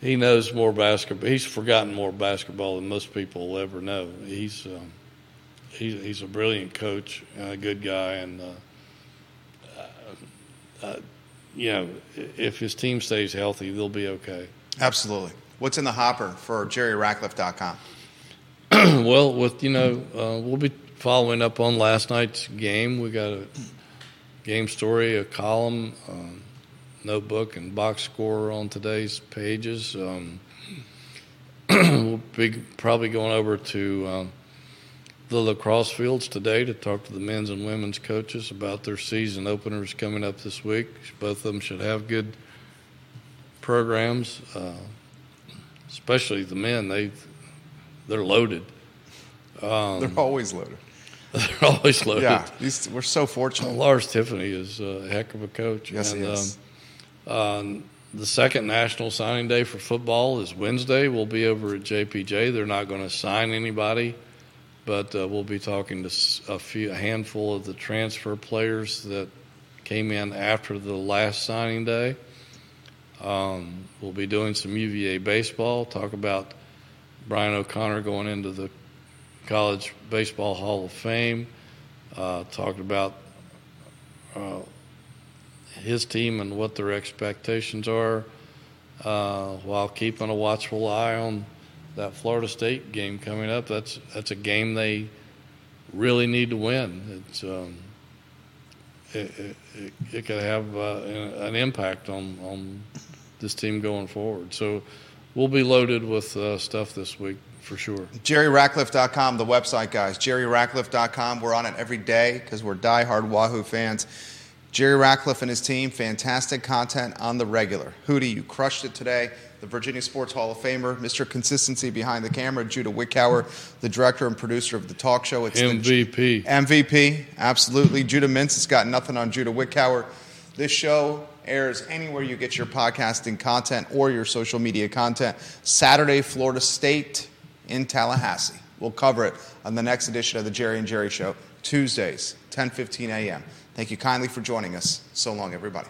he knows more basketball. He's forgotten more basketball than most people will ever know. He's um, he's, he's a brilliant coach, a good guy, and uh, uh, uh, you know if his team stays healthy, they'll be okay. Absolutely. What's in the hopper for JerryRatcliffe.com? *clears throat* well, with you know, uh, we'll be following up on last night's game. We got a game story, a column, um, notebook, and box score on today's pages. Um, *clears throat* we'll be probably going over to um, the lacrosse fields today to talk to the men's and women's coaches about their season openers coming up this week. Both of them should have good programs, uh, especially the men. They they're loaded. Um, they're always loaded. *laughs* They're always loaded. Yeah, these, we're so fortunate. Lars Tiffany is a heck of a coach. Yes, and, he is. Um, um, the second national signing day for football is Wednesday. We'll be over at JPJ. They're not going to sign anybody, but uh, we'll be talking to a few, a handful of the transfer players that came in after the last signing day. Um, we'll be doing some UVA baseball. Talk about Brian O'Connor going into the College Baseball Hall of Fame. Uh, talked about uh, his team and what their expectations are, uh, while keeping a watchful eye on that Florida State game coming up. That's that's a game they really need to win. It's um, it, it, it, could have uh, an impact on on this team going forward. So we'll be loaded with uh, stuff this week for sure. JerryRatcliffe.com, the website, guys. JerryRatcliffe.com. We're on it every day because we're diehard Wahoo fans. Jerry Ratcliffe and his team, fantastic content on the regular. Hootie, you crushed it today. The Virginia Sports Hall of Famer, Mr. Consistency behind the camera, Judah Wickower, the director and producer of the talk show. It's MVP. MVP, absolutely. Judah Mintz has got nothing on Judah Wickower. This show airs anywhere you get your podcasting content or your social media content. Saturday, Florida State in Tallahassee. We'll cover it on the next edition of the Jerry and Jerry Show, Tuesdays, 10:15 a.m. Thank you kindly for joining us. So long, everybody.